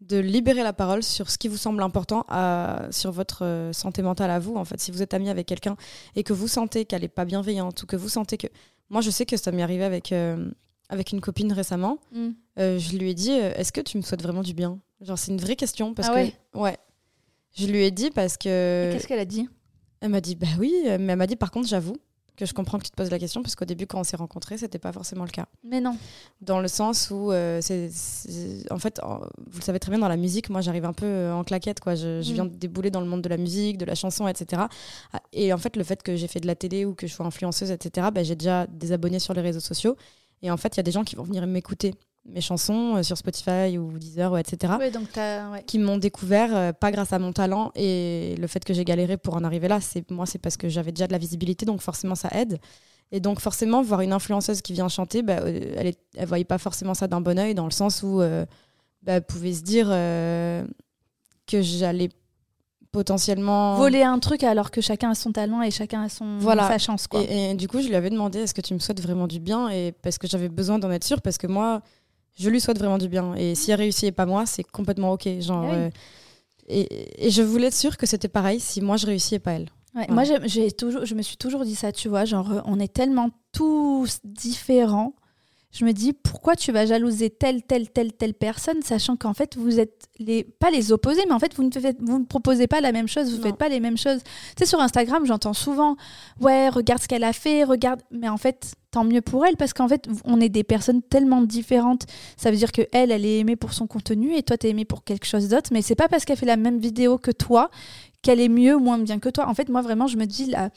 de libérer la parole sur ce qui vous semble important à, sur votre euh, santé mentale à vous. En fait, si vous êtes ami avec quelqu'un et que vous sentez qu'elle n'est pas bienveillante ou que vous sentez que... Moi, je sais que ça m'est arrivé avec, euh, avec une copine récemment. Mm. Euh, je lui ai dit, est-ce que tu me souhaites vraiment du bien? Genre, c'est une vraie question parce ah que... Ouais? Je lui ai dit parce que. Qu'est-ce qu'elle a dit? Elle m'a dit bah oui, mais elle m'a dit par contre, j'avoue que je comprends que tu te poses la question parce qu'au début, quand on s'est rencontrés, c'était pas forcément le cas. Mais non. Dans le sens où, euh, c'est, en fait, vous le savez très bien, dans la musique, moi, j'arrive un peu euh, en claquette, quoi. Je, je, viens mm. de débouler dans le monde de la musique, de la chanson, etc. Et en fait, le fait que j'ai fait de la télé ou que je sois influenceuse, etc., bah, j'ai déjà des abonnés sur les réseaux sociaux. Et en fait, il y a des gens qui vont venir m'écouter mes chansons euh, sur Spotify ou Deezer, etc. donc Qui m'ont découvert, euh, pas grâce à mon talent et le fait que j'ai galéré pour en arriver là. C'est moi, c'est parce que j'avais déjà de la visibilité, donc forcément ça aide. Et donc forcément, voir une influenceuse qui vient chanter, bah, euh, elle, ne voyait pas forcément ça d'un bon oeil, dans le sens où bah, elle pouvait se dire que j'allais potentiellement voler un truc alors que chacun a son talent et chacun a son voilà. sa chance quoi. Et, et, du coup je lui avais demandé est-ce que tu me souhaites vraiment du bien? Et parce que j'avais besoin d'en être sûre parce que moi je lui souhaite vraiment du bien. Et si elle réussit et pas moi, c'est complètement ok. Genre, ah euh, et, je voulais être sûre que c'était pareil si moi je réussis et pas elle. Moi, j'ai toujours, je me suis toujours dit ça, tu vois, genre, on est tellement tous différents je me dis pourquoi tu vas jalouser telle, telle, telle, telle personne, sachant qu'en fait, vous êtes les, pas les opposés, mais en fait, vous ne, faites, vous ne proposez pas la même chose, vous ne faites pas les mêmes choses. Tu sais, sur Instagram, j'entends souvent, ouais, regarde ce qu'elle a fait, regarde, mais en fait, tant mieux pour elle, parce qu'en fait, on est des personnes tellement différentes. Ça veut dire que elle, elle est aimée pour son contenu, et toi, tu es aimée pour quelque chose d'autre, mais c'est pas parce qu'elle fait la même vidéo que toi qu'elle est mieux ou moins bien que toi. En fait, moi, vraiment, je me dis, là,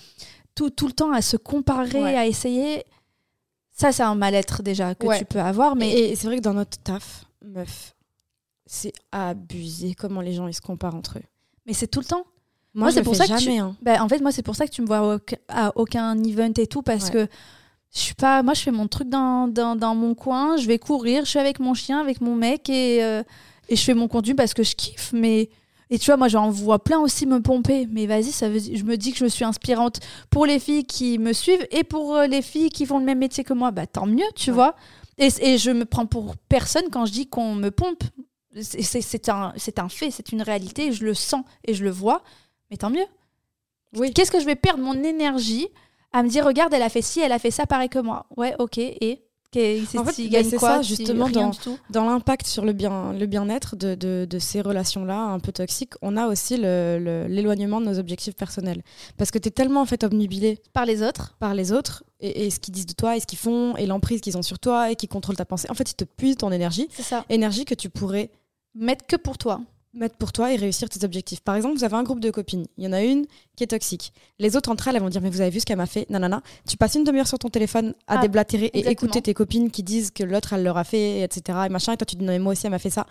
tout, tout le temps à se comparer, à essayer ça, c'est un mal-être déjà que tu peux avoir. Mais... Et, c'est vrai que dans notre taf, meuf, c'est abusé comment les gens ils se comparent entre eux. Mais c'est tout le temps. Moi, c'est pour ça jamais, que tu... Hein. Ben, en fait, moi, c'est pour ça que tu me vois à aucun event et tout parce que je suis pas. Moi, je fais mon truc dans, dans, dans, mon coin. Je vais courir. Je suis avec mon chien, avec mon mec et, euh, et je fais mon contenu parce que je kiffe. Mais et tu vois, moi, j'en vois plein aussi me pomper. Mais vas-y, ça veut je me dis que je suis inspirante pour les filles qui me suivent et pour euh, les filles qui font le même métier que moi. Bah, tant mieux, tu vois. Et, et, je me prends pour personne quand je dis qu'on me pompe. C'est un, un fait, c'est une réalité. Je le sens et je le vois. Mais tant mieux. Oui. Qu'est-ce que je vais perdre mon énergie à me dire, regarde, elle a fait ci, elle a fait ça pareil que moi? Ouais, ok. Et? En fait, bah, c'est ça justement dans, dans l'impact sur le bien le bien-être de, de, de, ces relations-là un peu toxiques. On a aussi l'éloignement le, de nos objectifs personnels parce que tu es tellement en fait obnubilé par les autres, par les autres et, ce qu'ils disent de toi et ce qu'ils font et l'emprise qu'ils ont sur toi et qui contrôlent ta pensée. En fait, ils te puisent ton énergie, ça. énergie que tu pourrais mettre que pour toi mettre pour toi et réussir tes objectifs. Par exemple, vous avez un groupe de copines. Il y en a une qui est toxique. Les autres entre elles, elles vont dire Mais vous avez vu ce qu'elle m'a fait Nanana. Tu passes une demi-heure sur ton téléphone à ah, déblatérer et écouter tes copines qui disent que l'autre, elle leur a fait, etc. Et machin. Et toi, tu dis Non, mais moi aussi, elle m'a fait ça.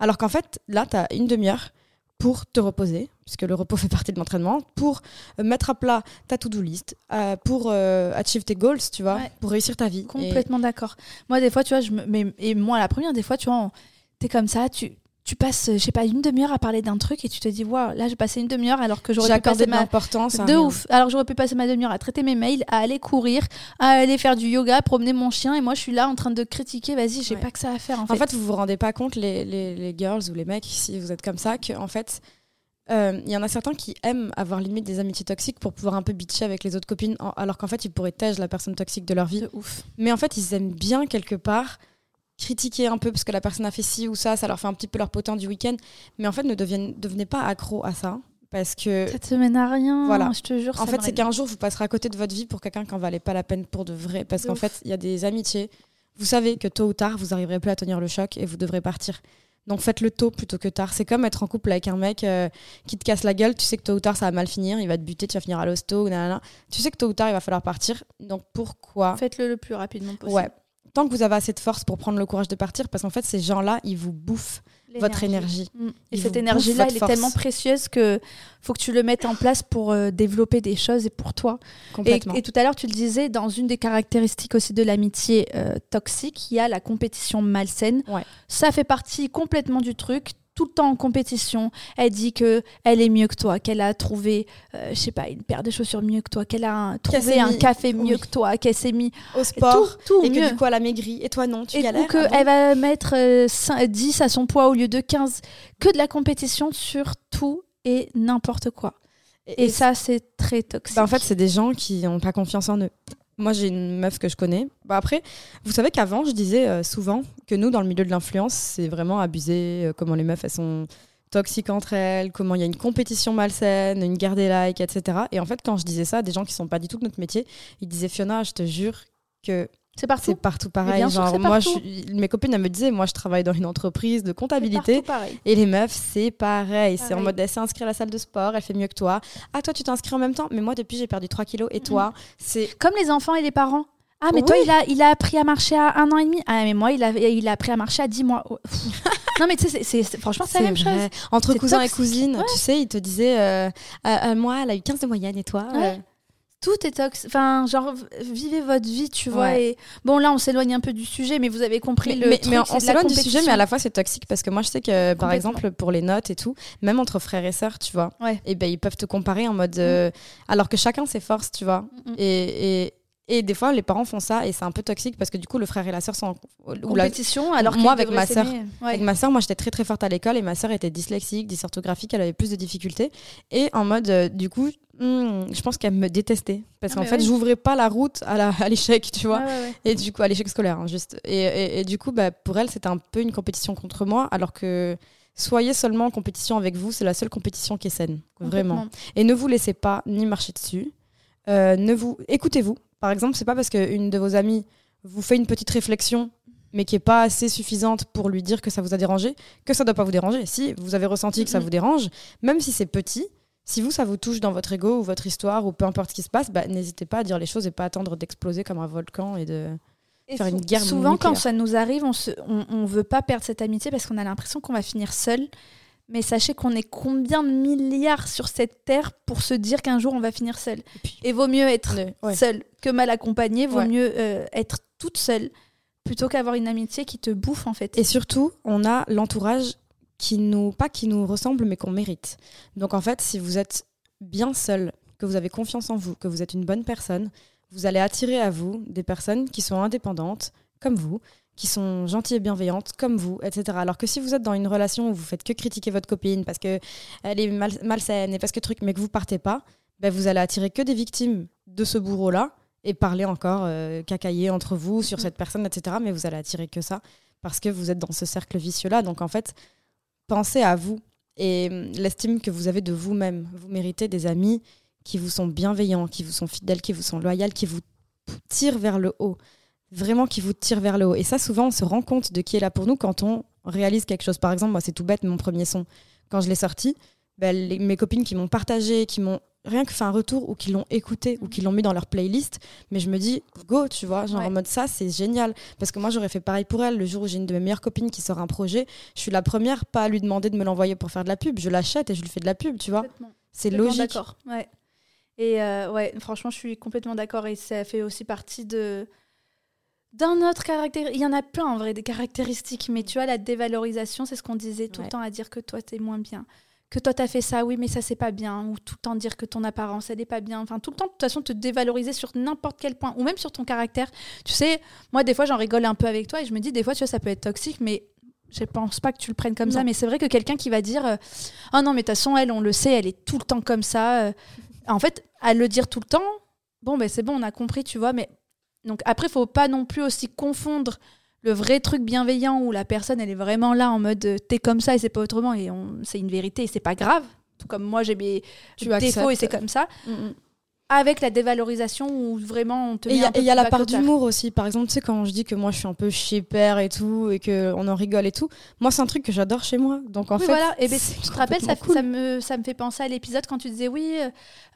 Alors qu'en fait, là, tu as une demi-heure pour te reposer, puisque le repos fait partie de l'entraînement, pour euh, mettre à plat ta to-do list, euh, pour euh, achieve tes goals, tu vois, pour réussir ta vie. Complètement d'accord. Moi, des fois, tu vois, je me... mais, et moi, la première, des fois, tu vois, t'es comme ça, tu tu passes, je sais pas, une demi-heure à parler d'un truc et tu te dis, waouh, là j'ai passé une demi-heure alors que j'aurais pu passer ma importance de ouf. Alors j'aurais pu passer ma demi-heure à traiter mes mails, à aller courir, à aller faire du yoga, promener mon chien et moi je suis là en train de critiquer. Vas-y, j'ai pas que ça à faire. En, en fait. vous vous rendez pas compte les, les, les, girls ou les mecs si vous êtes comme ça que en fait euh, il y en a certains qui aiment avoir limite des amitiés toxiques pour pouvoir un peu bitcher avec les autres copines alors qu'en fait ils pourraient tège la personne toxique de leur vie. De ouf. Mais en fait ils aiment bien quelque part critiquer un peu parce que la personne a fait ci ou ça, ça leur fait un petit peu leur potin du week-end. Mais en fait, ne deviennent, devenez pas accro à ça. Parce que. Ça te mène à rien, voilà. je te jure. En fait, c'est qu'un jour, vous passerez à côté de votre vie pour quelqu'un qui en valait pas la peine pour de vrai. Parce qu'en fait, il y a des amitiés. Vous savez que tôt ou tard, vous arriverez plus à tenir le choc et vous devrez partir. Donc faites-le tôt plutôt que tard. C'est comme être en couple avec un mec euh, qui te casse la gueule. Tu sais que tôt ou tard ça va mal finir, il va te buter, tu vas finir à l'hosto. Tu sais que tôt ou tard il va falloir partir. Donc pourquoi Faites-le le plus rapidement possible. Ouais tant que vous avez assez de force pour prendre le courage de partir, parce qu'en fait, ces gens-là, ils vous bouffent votre énergie. Mm. Et cette énergie-là, elle est tellement précieuse que faut que tu le mettes en place pour euh, développer des choses et pour toi. Et, et, tout à l'heure, tu le disais, dans une des caractéristiques aussi de l'amitié euh, toxique, il y a la compétition malsaine. Ça fait partie complètement du truc tout le temps en compétition. Elle dit que elle est mieux que toi, qu'elle a trouvé, euh, je sais pas, une paire de chaussures mieux que toi, qu'elle a trouvé un café mieux que toi, qu'elle s'est mis au sport, tout, et que du coup elle a maigri. Et toi non, tu et galères. Ou qu'elle ah va mettre 10 euh, à son poids au lieu de 15. Que de la compétition sur tout et n'importe quoi. Et, ça, c'est très toxique. Bah, en fait, c'est des gens qui n'ont pas confiance en eux. Moi, j'ai une meuf que je connais. Bah, après, vous savez qu'avant, je disais euh, souvent que nous, dans le milieu de l'influence, c'est vraiment abusé, euh, comment les meufs, elles sont toxiques entre elles, comment il y a une compétition malsaine, une guerre des likes, etc. Et en fait, quand je disais ça, des gens qui sont pas du tout de notre métier, ils disaient Fiona, je te jure que c'est partout. C'est partout pareil. Genre, moi, mes copines, elles me disaient, moi, je travaille dans une entreprise de comptabilité. Et les meufs, c'est pareil. C'est en mode, elle s'est inscrite à la salle de sport, elle fait mieux que toi. Ah, toi, tu t'inscris en même temps. Mais moi, depuis, j'ai perdu 3 kilos. Et toi, c'est. Comme les enfants et les parents. Ah, mais toi, il a, il a appris à marcher à un an et demi. Ah, mais moi, il a, il a appris à marcher à 10 mois. Oh, non, mais tu sais, c'est, franchement, c'est la même chose. Entre cousins et cousines, tu sais, il te disait, euh, euh, euh, moi, elle a eu 15 de moyenne et toi tout est toxique. Enfin, genre, vivez votre vie, tu vois. Et bon, là, on s'éloigne un peu du sujet, mais vous avez compris le. Mais, mais on s'éloigne du sujet, mais à la fois, c'est toxique parce que moi, je sais que, par exemple, pour les notes et tout, même entre frères et sœurs, tu vois, et ben, ils peuvent te comparer en mode. Mm. alors que chacun ses forces, tu vois. Mm, mm. Et, et, et des fois, les parents font ça et c'est un peu toxique parce que du coup, le frère et la sœur sont en compétition. Alors moi, avec ma sœur, avec ma sœur, moi, j'étais très très forte à l'école et ma sœur était dyslexique, dysorthographique, elle avait plus de difficultés. Et en mode, euh, du coup, hmm, je pense qu'elle me détestait parce ah, qu'en fait, j'ouvrais pas la route à l'échec, tu vois. et du coup, à l'échec scolaire, hein, juste. Et, et, du coup, bah, pour elle, c'était un peu une compétition contre moi, alors que soyez seulement en compétition avec vous, c'est la seule compétition qui est saine, vraiment. Et ne vous laissez pas ni marcher dessus. Euh, ne vous écoutez-vous par exemple, c'est pas parce qu'une de vos amies vous fait une petite réflexion, mais qui est pas assez suffisante pour lui dire que ça vous a dérangé, que ça doit pas vous déranger. Si vous avez ressenti que ça vous dérange, même si c'est petit, si vous, ça vous touche dans votre ego ou votre histoire ou peu importe ce qui se passe, bah, n'hésitez pas à dire les choses et pas attendre d'exploser comme un volcan et de faire une guerre. Souvent, quand ça nous arrive, on, se, on, veut pas perdre cette amitié parce qu'on a l'impression qu'on va finir seul. Mais sachez qu'on est combien de milliards sur cette terre pour se dire qu'un jour on va finir seul. Et, vaut mieux être seul que mal accompagné, vaut mieux euh, être toute seule plutôt qu'avoir une amitié qui te bouffe en fait. Et surtout, on a l'entourage qui nous, pas qui nous ressemble, mais qu'on mérite. Donc en fait, si vous êtes bien seul, que vous avez confiance en vous, que vous êtes une bonne personne, vous allez attirer à vous des personnes qui sont indépendantes, comme vous, qui sont gentilles et bienveillantes comme vous, etc. Alors que si vous êtes dans une relation où vous faites que critiquer votre copine parce qu'elle est mal, malsaine et parce que truc, mais que vous partez pas, ben vous allez attirer que des victimes de ce bourreau-là et parler encore euh, cacailler entre vous sur cette personne, etc. Mais vous allez attirer que ça parce que vous êtes dans ce cercle vicieux-là. Donc en fait, pensez à vous et hum, l'estime que vous avez de vous-même. Vous méritez des amis qui vous sont bienveillants, qui vous sont fidèles, qui vous sont loyaux, qui vous tirent vers le haut vraiment qui vous tire vers le haut. Et ça, souvent, on se rend compte de qui est là pour nous quand on réalise quelque chose. Par exemple, moi, c'est tout bête, mon premier son, quand je l'ai sorti, ben, mes copines qui m'ont partagé, qui m'ont rien que fait un retour ou qui l'ont écouté ou qui l'ont mis dans leur playlist, mais je me dis go, tu vois, genre en mode ça, c'est génial parce que moi j'aurais fait pareil pour elle. Le jour où j'ai une de mes meilleures copines qui sort un projet, je suis la première pas à lui demander de me l'envoyer pour faire de la pub, je l'achète et je lui fais de la pub, tu vois. C'est logique. D'accord. Ouais. Et euh, ouais, franchement, je suis complètement d'accord et ça fait aussi partie de d'un autre caractère, il y en a plein en vrai des caractéristiques, mais tu vois, la dévalorisation, c'est ce qu'on disait tout le temps à dire que toi, t'es moins bien. Que toi, t'as fait ça, oui, mais ça, c'est pas bien. Ou tout le temps dire que ton apparence, elle est pas bien. Enfin, tout le temps, de toute façon, te dévaloriser sur n'importe quel point, ou même sur ton caractère. Tu sais, moi, des fois, j'en rigole un peu avec toi et je me dis, des fois, tu vois, ça peut être toxique, mais je pense pas que tu le prennes comme ça. Mais c'est vrai que quelqu'un qui va dire, euh, oh non, mais de toute façon, elle, on le sait, elle est tout le temps comme ça. Euh. en fait, à le dire tout le temps, bon, ben c'est bon, on a compris, tu vois, mais donc après, faut pas non plus aussi confondre le vrai truc bienveillant où la personne elle est vraiment là en mode euh, t'es comme ça et c'est pas autrement et c'est une vérité et c'est pas grave. Tout comme moi j'ai mes défauts et c'est comme ça. Mm, mm avec la dévalorisation où vraiment on te Et il y a, la part d'humour aussi. Par exemple, tu sais, quand je dis que moi je suis un peu chez père et tout, et qu'on en rigole et tout, moi c'est un truc que j'adore chez moi. Donc en fait. Voilà, et ben, tu te rappelles, ça, ça, me, ça me fait penser à l'épisode quand tu disais oui, euh,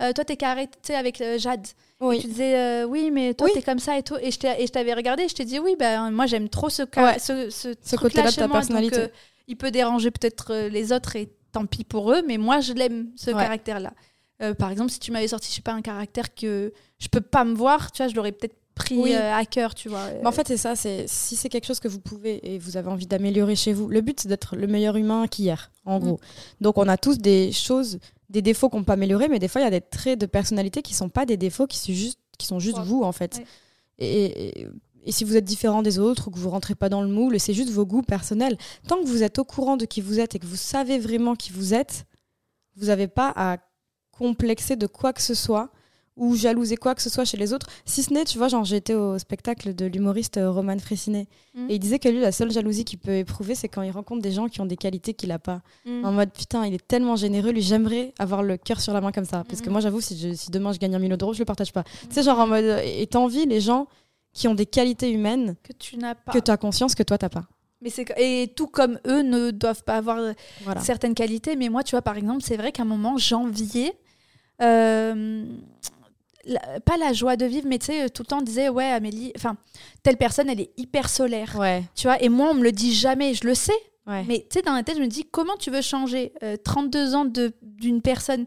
euh, toi t'es carré avec euh, Jade. Oui. tu disais oui, mais toi t'es comme ça et tout. Et je t'avais regardé et je t'ai dit oui, ben, moi j'aime trop ce, ce, ce, côté-là de ta personnalité. il peut déranger peut-être les autres et tant pis pour eux, mais moi je l'aime, ce caractère-là. Euh, par exemple, si tu m'avais sorti, je sais pas, un caractère que je peux pas me voir, tu vois, je l'aurais peut-être pris euh, à cœur, tu vois. Mais en fait, c'est ça, c'est si c'est quelque chose que vous pouvez et vous avez envie d'améliorer chez vous, le but c'est d'être le meilleur humain qu'hier, en mm. gros. Donc on a tous des choses, des défauts qu'on peut améliorer, mais des fois il y a des traits de personnalité qui sont pas des défauts, qui sont juste, qui sont juste vous en fait. Et, et, si vous êtes différent des autres ou que vous rentrez pas dans le moule, c'est juste vos goûts personnels. Tant que vous êtes au courant de qui vous êtes et que vous savez vraiment qui vous êtes, vous n'avez pas à complexé de quoi que ce soit ou jalouser quoi que ce soit chez les autres. Si ce n'est, tu vois, genre été au spectacle de l'humoriste euh, Roman Fressinet Mm. et il disait que lui, la seule jalousie qu'il peut éprouver, c'est quand il rencontre des gens qui ont des qualités qu'il a pas. Mm. En mode putain, il est tellement généreux, lui, j'aimerais avoir le cœur sur la main comme ça. Parce que Mhm. moi, j'avoue, si, je- si demain je gagne un million d'euros, je le partage pas. Tu sais, genre en mode, euh, et t'envies les gens qui ont des qualités humaines Que tu n'as pas. que tu as conscience que toi, t'as pas. Mais c'est et tout comme eux ne doivent pas avoir Voilà. certaines qualités. Mais moi, tu vois, par exemple, c'est vrai qu'à un moment, j'enviais. euh, la- pas la joie de vivre, mais tu sais, tout le temps on disait, ouais, Amélie, enfin, telle personne, elle est hyper solaire. Ouais. Tu vois, et moi, on me le dit jamais, je le sais. Ouais. Mais tu sais, dans la tête, je me dis, comment tu veux changer euh, 32 ans d'une personne?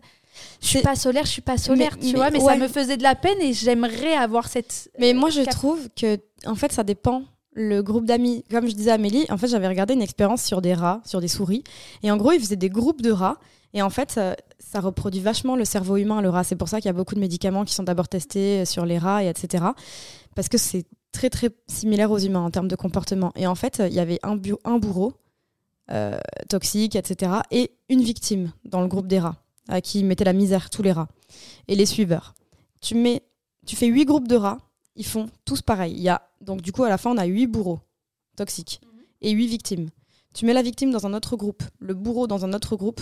Je suis pas solaire, je suis pas solaire, Mais- tu mais vois, mais ouais. ça me faisait de la peine et j'aimerais avoir cette. Mais euh, moi, je cap- trouve que, en fait, ça dépend. Le groupe d'amis, comme je disais à Amélie, en fait, j'avais regardé une expérience sur des rats, sur des souris. Et en gros, ils faisaient des groupes de rats. Et en fait, ça, ça reproduit vachement le cerveau humain, le rat. C'est pour ça qu'il y a beaucoup de médicaments qui sont d'abord testés sur les rats, et etc. Parce que c'est très, très similaire aux humains en termes de comportement. Et en fait, il y avait un, bu- un bourreau euh, toxique, etc. Et une victime dans le groupe des rats, à qui mettait la misère, tous les rats. Et les suiveurs. Tu, mets, tu fais huit groupes de rats ils font tous pareil. Il y a, donc du coup, à la fin, on a huit bourreaux toxiques et huit victimes. Tu mets la victime dans un autre groupe, le bourreau dans un autre groupe,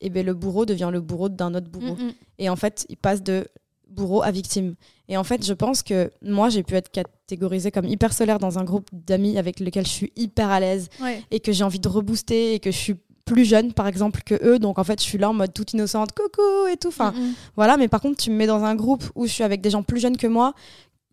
et ben le bourreau devient le bourreau d'un autre bourreau. Mm, mm. Et en fait, il passe de bourreau à victime. Et en fait, je pense que moi, j'ai pu être catégorisée comme hyper solaire dans un groupe d'amis avec lequel je suis hyper à l'aise Ouais. et que j'ai envie de rebooster et que je suis plus jeune, par exemple, que eux. Donc en fait, je suis là en mode toute innocente, coucou et tout. Enfin, Mm, voilà, mais par contre, tu me mets dans un groupe où je suis avec des gens plus jeunes que moi,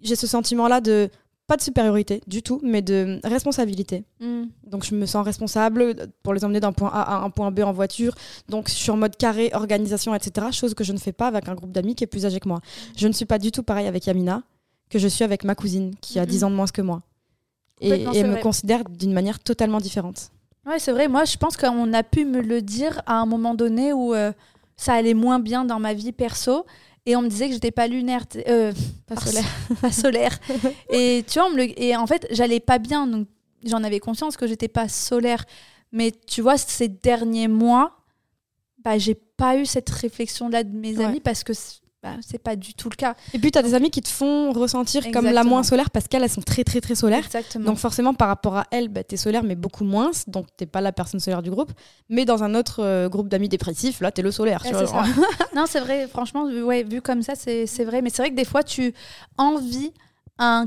j'ai ce sentiment-là de pas de supériorité du tout, mais de responsabilité. Mm. Donc je me sens responsable pour les emmener d'un point A à un point B en voiture. Donc je suis en mode carré, organisation, etc. Chose que je ne fais pas avec un groupe d'amis qui est plus âgé que moi. Je ne suis pas du tout pareil avec Yamina que je suis avec ma cousine qui a Mhm. 10 ans de moins que moi. Et, me considère d'une manière totalement différente. Ouais, c'est vrai. Moi, je pense qu'on a pu me le dire à un moment donné où euh, ça allait moins bien dans ma vie perso. Et on me disait que j'étais pas lunaire, euh, Pas solaire. pas solaire. et tu vois, on me le- et en fait, j'allais pas bien. Donc, j'en avais conscience que j'étais pas solaire. Mais tu vois, ces derniers mois, bah, j'ai pas eu cette réflexion-là de mes Ouais. amis parce que bah, c'est pas du tout le cas. Et puis tu as des amis qui te font ressentir comme la moins solaire parce qu'elles elles sont très très très solaires. Exactement. Donc forcément, par rapport à elle, bah, t'es solaire, mais beaucoup moins. Donc t'es pas la personne solaire du groupe. Mais dans un autre euh, groupe d'amis dépressifs, là, t'es le solaire. tu vois, c'est genre. ça. non, c'est vrai, franchement, vu- ouais, vu comme ça, c'est c'est vrai. Mais c'est vrai que des fois, tu envies un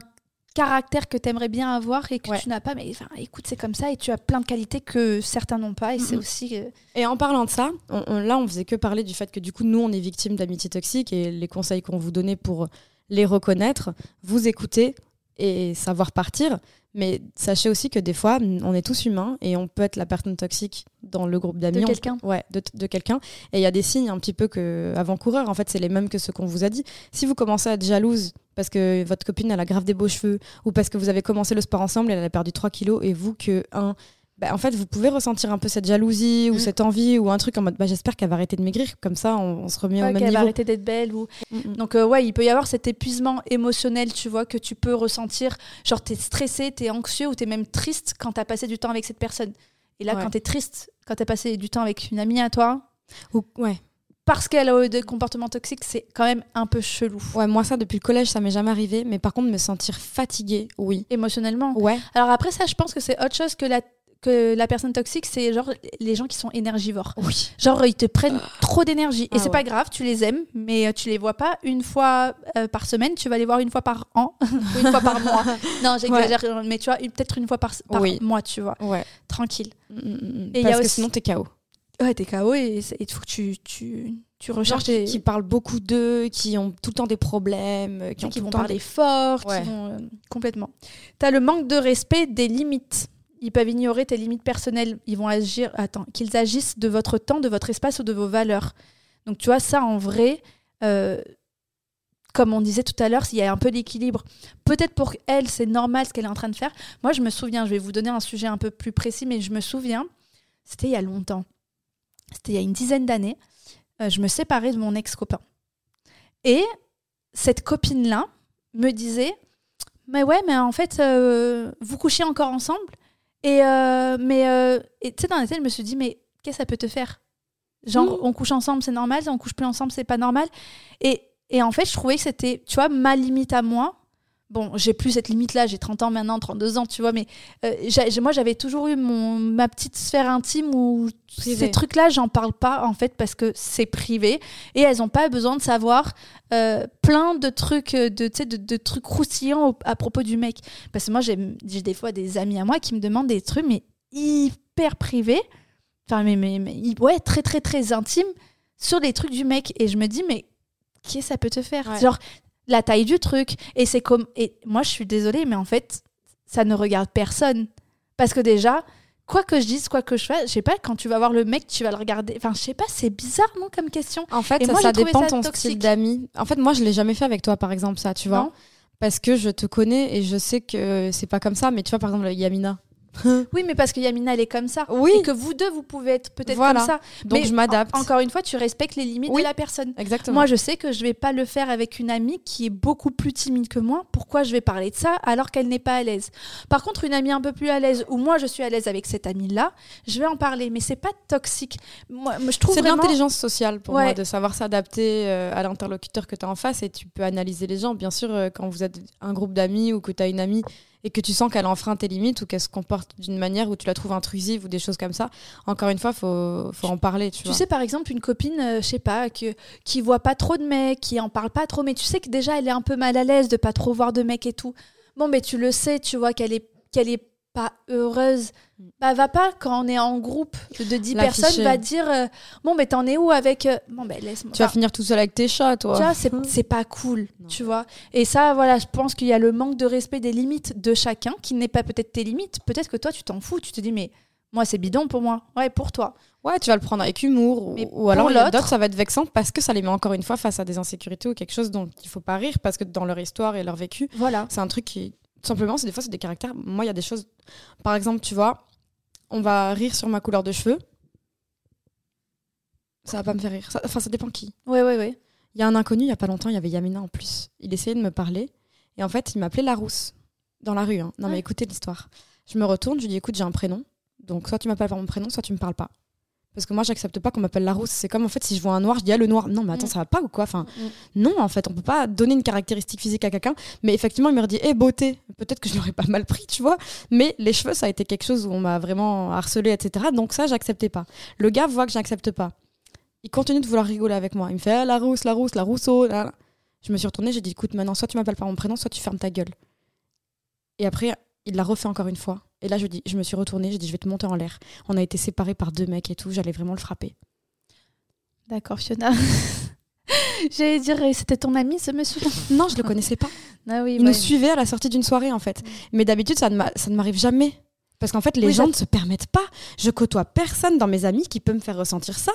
caractère que tu aimerais bien avoir et que Ouais. tu n'as pas. Mais enfin, écoute, c'est comme ça et tu as plein de qualités que certains n'ont pas. Et c'est aussi. euh, Et en parlant de ça, on- on- là, on faisait que parler du fait que du coup, nous, on est victimes d'amitié toxique et les conseils qu'on vous donnait pour les reconnaître, vous écouter et savoir partir. Mais sachez aussi que des fois, on est tous humains et on peut être la personne toxique dans le groupe d'amis. De quelqu'un. Ouais, de, de quelqu'un. Et il y a des signes un petit peu que avant-coureurs. En fait, c'est les mêmes que ceux qu'on vous a dit. Si vous commencez à être jalouse parce que votre copine elle a grave des beaux cheveux ou parce que vous avez commencé le sport ensemble et elle a perdu 3 kilos et vous que un bah, en fait, vous pouvez ressentir un peu cette jalousie ou Mm. cette envie ou un truc en mode bah, j'espère qu'elle va arrêter de maigrir. Comme ça, on, on se remet ouais, au même qu'elle va niveau. arrêter d'être belle. Ou... Mm, mm. Donc, euh, ouais, il peut y avoir cet épuisement émotionnel, tu vois, que tu peux ressentir. Genre, t'es stressé, t'es anxieux ou t'es même triste quand t'as passé du temps avec cette personne. Et là, Ouais. quand t'es triste, quand t'as passé du temps avec une amie à toi, Ou- ouais. Parce qu'elle a eu des comportements toxiques, c'est quand même un peu chelou. ouais, moi, ça, depuis le collège, ça m'est jamais arrivé. Mais par contre, me sentir fatiguée, oui. Émotionnellement. Ouais. Alors après ça, je pense que c'est autre chose que la que la personne toxique, c'est genre les gens qui sont énergivores. Oui. Genre ils te prennent trop d'énergie et Ah c'est ouais. pas grave, tu les aimes, mais euh, tu les vois pas une fois euh, par semaine, tu vas les voir une fois par an ou une fois par mois. Non, j'exagère, mais tu vois peut-être une fois par, par Oui. mois, tu vois, Ouais. tranquille. Mm, mm, mm. Et y Parce a que aussi- sinon, t'es KO. Ouais, t'es KO et il faut que tu tu tu recherches qui, des qui parlent beaucoup d'eux, qui ont tout le temps des problèmes, euh, qui ont qui tout vont temps parler fort, Ouais. qui vont euh, complètement. T'as le manque de respect des limites. Ils peuvent ignorer tes limites personnelles. Ils vont agir, attends, qu'ils agissent de votre temps, de votre espace ou de vos valeurs. Donc tu vois ça en vrai, euh, comme on disait tout à l'heure, il y a un peu d'équilibre. Peut-être pour elle c'est normal ce qu'elle est en train de faire. Moi je me souviens, je vais vous donner un sujet un peu plus précis, mais je me souviens, c'était il y a longtemps, c'était il y a une dizaine d'années. euh, je me séparais de mon ex-copain. Et cette copine-là me disait Mais ouais, mais en fait, euh, vous couchez encore ensemble. Et, euh, mais, tu sais, dans la tête, je me suis dit Mais qu'est-ce que ça peut te faire? Genre, on couche ensemble, c'est normal. On couche plus ensemble, c'est pas normal. Et Et en fait, je trouvais que c'était, tu vois, ma limite à moi. Bon, j'ai plus cette limite-là, j'ai 30 ans maintenant, 32 ans, tu vois, mais euh, moi, j'avais toujours eu mon, ma petite sphère intime où ces trucs-là, j'en parle pas, en fait, parce que c'est privé et elles ont pas besoin de savoir euh, plein de trucs, de, de, de trucs croustillants à propos du mec. Parce que moi, j'ai des fois des amis à moi qui me demandent des trucs, mais hyper privés, enfin, mais, mais, mais ouais, très, très, très intimes sur les trucs du mec. Et je me dis, mais qui ça peut te faire? Genre, la taille du truc. Et c'est comme. Et moi, je suis désolée, mais en fait, ça ne regarde personne. Parce que déjà, quoi que je dise, quoi que je fasse, je sais pas, quand tu vas voir le mec, tu vas le regarder. Enfin, je sais pas, c'est bizarre, non, comme question. En fait, ça, ça dépend de ton style d'amis. En fait, moi, je l'ai jamais fait avec toi, par exemple, ça, tu vois. Parce que je te connais et je sais que c'est pas comme ça. Mais tu vois, par exemple, Yamina. oui, mais parce que Yamina, elle est comme ça. Oui. Et que vous deux, vous pouvez être peut-être comme ça. Donc je m'adapte. encore une fois, tu respectes les limites de la personne. Exactement. Moi, je sais que je vais pas le faire avec une amie qui est beaucoup plus timide que moi. Pourquoi je vais parler de ça alors qu'elle n'est pas à l'aise? Par contre, une amie un peu plus à l'aise, ou moi je suis à l'aise avec cette amie-là, je vais en parler. Mais c'est pas toxique. Moi, je trouve C'est l'intelligence sociale pour moi de savoir s'adapter euh, à l'interlocuteur que tu as en face et tu peux analyser les gens. Bien sûr, euh, quand vous êtes un groupe d'amis ou que tu as une amie et que tu sens qu'elle enfreint tes limites ou qu'elle se comporte d'une manière où tu la trouves intrusive ou des choses comme ça, encore une fois, faut, faut en parler. Tu, tu sais, par exemple, une copine, euh, je sais pas, que, qui voit pas trop de mecs, qui en parle pas trop, mais tu sais que déjà, elle est un peu mal à l'aise de pas trop voir de mecs et tout. Bon, mais tu le sais, tu vois qu'elle est, qu'elle est pas heureuse. Bah va pas quand on est en groupe de 10 personnes, va dire euh, bon mais t'en es où avec euh, bon ben laisse-moi. Tu vas finir tout seul avec tes chats toi. Tu vois, c'est pas cool, tu vois. Et ça voilà, je pense qu'il y a le manque de respect des limites de chacun qui n'est pas peut-être tes limites, peut-être que toi tu t'en fous, tu te dis mais moi c'est bidon pour moi. Ouais, pour toi. Ouais, tu vas le prendre avec humour ou, ou alors l'autre ça va être vexant parce que ça les met encore une fois face à des insécurités ou quelque chose dont il faut pas rire parce que dans leur histoire et leur vécu, voilà. c'est un truc qui simplement, c'est des fois, c'est des caractères. Moi, il y a des choses. Par exemple, tu vois, on va rire sur ma couleur de cheveux. Ça va pas me faire rire. Enfin, ça dépend qui. Ouais, ouais, ouais. Il y a un inconnu, il y a pas longtemps, il y avait Yamina en plus. Il essayait de me parler. Et en fait, il m'appelait la rousse. Dans la rue. Hein. Non, mais écoutez l'histoire. Je me retourne, je lui dis écoute, j'ai un prénom. Donc, soit tu m'appelles par mon prénom, soit tu me parles pas. Parce que moi, j'accepte pas qu'on m'appelle la rousse. C'est comme en fait, si je vois un noir, je dis ah, le noir. Non, mais attends, mm. ça va pas ou quoi? Enfin, mm. non, en fait, on peut pas donner une caractéristique physique à quelqu'un. Mais effectivement, il m'a dit, hé, beauté. Peut-être que je l'aurais pas mal pris, tu vois. Mais les cheveux, ça a été quelque chose où on m'a vraiment harcelé, etc. Donc ça, j'acceptais pas. Le gars voit que j'accepte pas. Il continue de vouloir rigoler avec moi. Il me fait ah, la rousse, la rousse, la rousseau. Je me suis retournée, j'ai dit, écoute, maintenant, soit tu m'appelles par mon prénom, soit tu fermes ta gueule. Et après, il l'a refait encore une fois. Et là, je, dis, je me suis retournée, j'ai dit, je vais te monter en l'air. On a été séparés par deux mecs et tout, j'allais vraiment le frapper. D'accord, Fiona. J'allais dire, c'était ton ami ce monsieur? Non, je le connaissais pas. Ah oui, il nous suivait à la sortie d'une soirée en fait. Mais d'habitude, ça ne m'arrive jamais. Parce qu'en fait, les gens ne se permettent pas. Je côtoie personne dans mes amis qui peut me faire ressentir ça.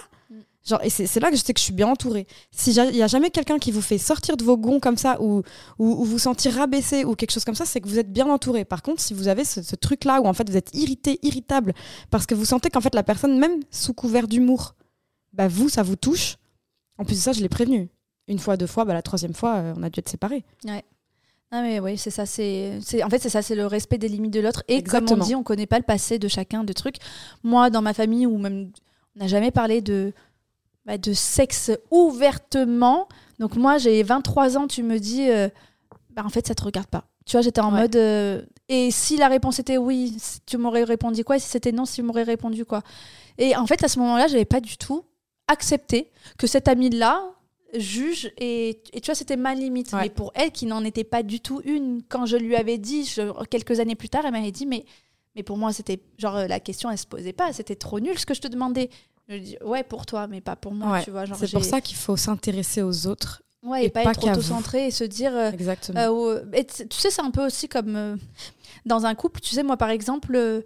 Genre, et c'est là que je sais que je suis bien entourée. S'il n'y a jamais quelqu'un qui vous fait sortir de vos gonds comme ça ou, ou, vous sentir rabaissé ou quelque chose comme ça, c'est que vous êtes bien entouré. Par contre, si vous avez ce, ce truc-là où en fait vous êtes irrité, irritable, parce que vous sentez qu'en fait la personne, même sous couvert d'humour, bah vous, ça vous touche. En plus de ça, je l'ai prévenu. Une fois, deux fois, bah, la troisième fois, euh, on a dû être séparés. Ouais. Ah mais oui, c'est ça. C'est, en fait, c'est ça, c'est le respect des limites de l'autre. Et comme on dit, on connaît pas le passé de chacun, de trucs. Moi, dans ma famille, ou même, on n'a jamais parlé de, bah, de sexe ouvertement. Donc moi, j'ai 23 ans, tu me dis, euh, bah, en fait, ça te regarde pas. Tu vois, j'étais en mode. Euh, et si la réponse était oui, tu m'aurais répondu quoi Et si c'était non, tu m'aurais répondu quoi? Et en fait, à ce moment-là, j'avais pas du tout accepté que cette amie-là juge et, et, tu vois c'était ma limite mais pour elle qui n'en était pas du tout une quand je lui avais dit quelques années plus tard elle m'avait dit mais mais pour moi c'était genre la question elle se posait pas c'était trop nul ce que je te demandais je dis ouais pour toi mais pas pour moi tu vois c'est pour ça qu'il faut s'intéresser aux autres ouais et, pas, être auto-centré et se dire euh, exactement. euh, tu sais c'est un peu aussi comme euh, dans un couple tu sais moi par exemple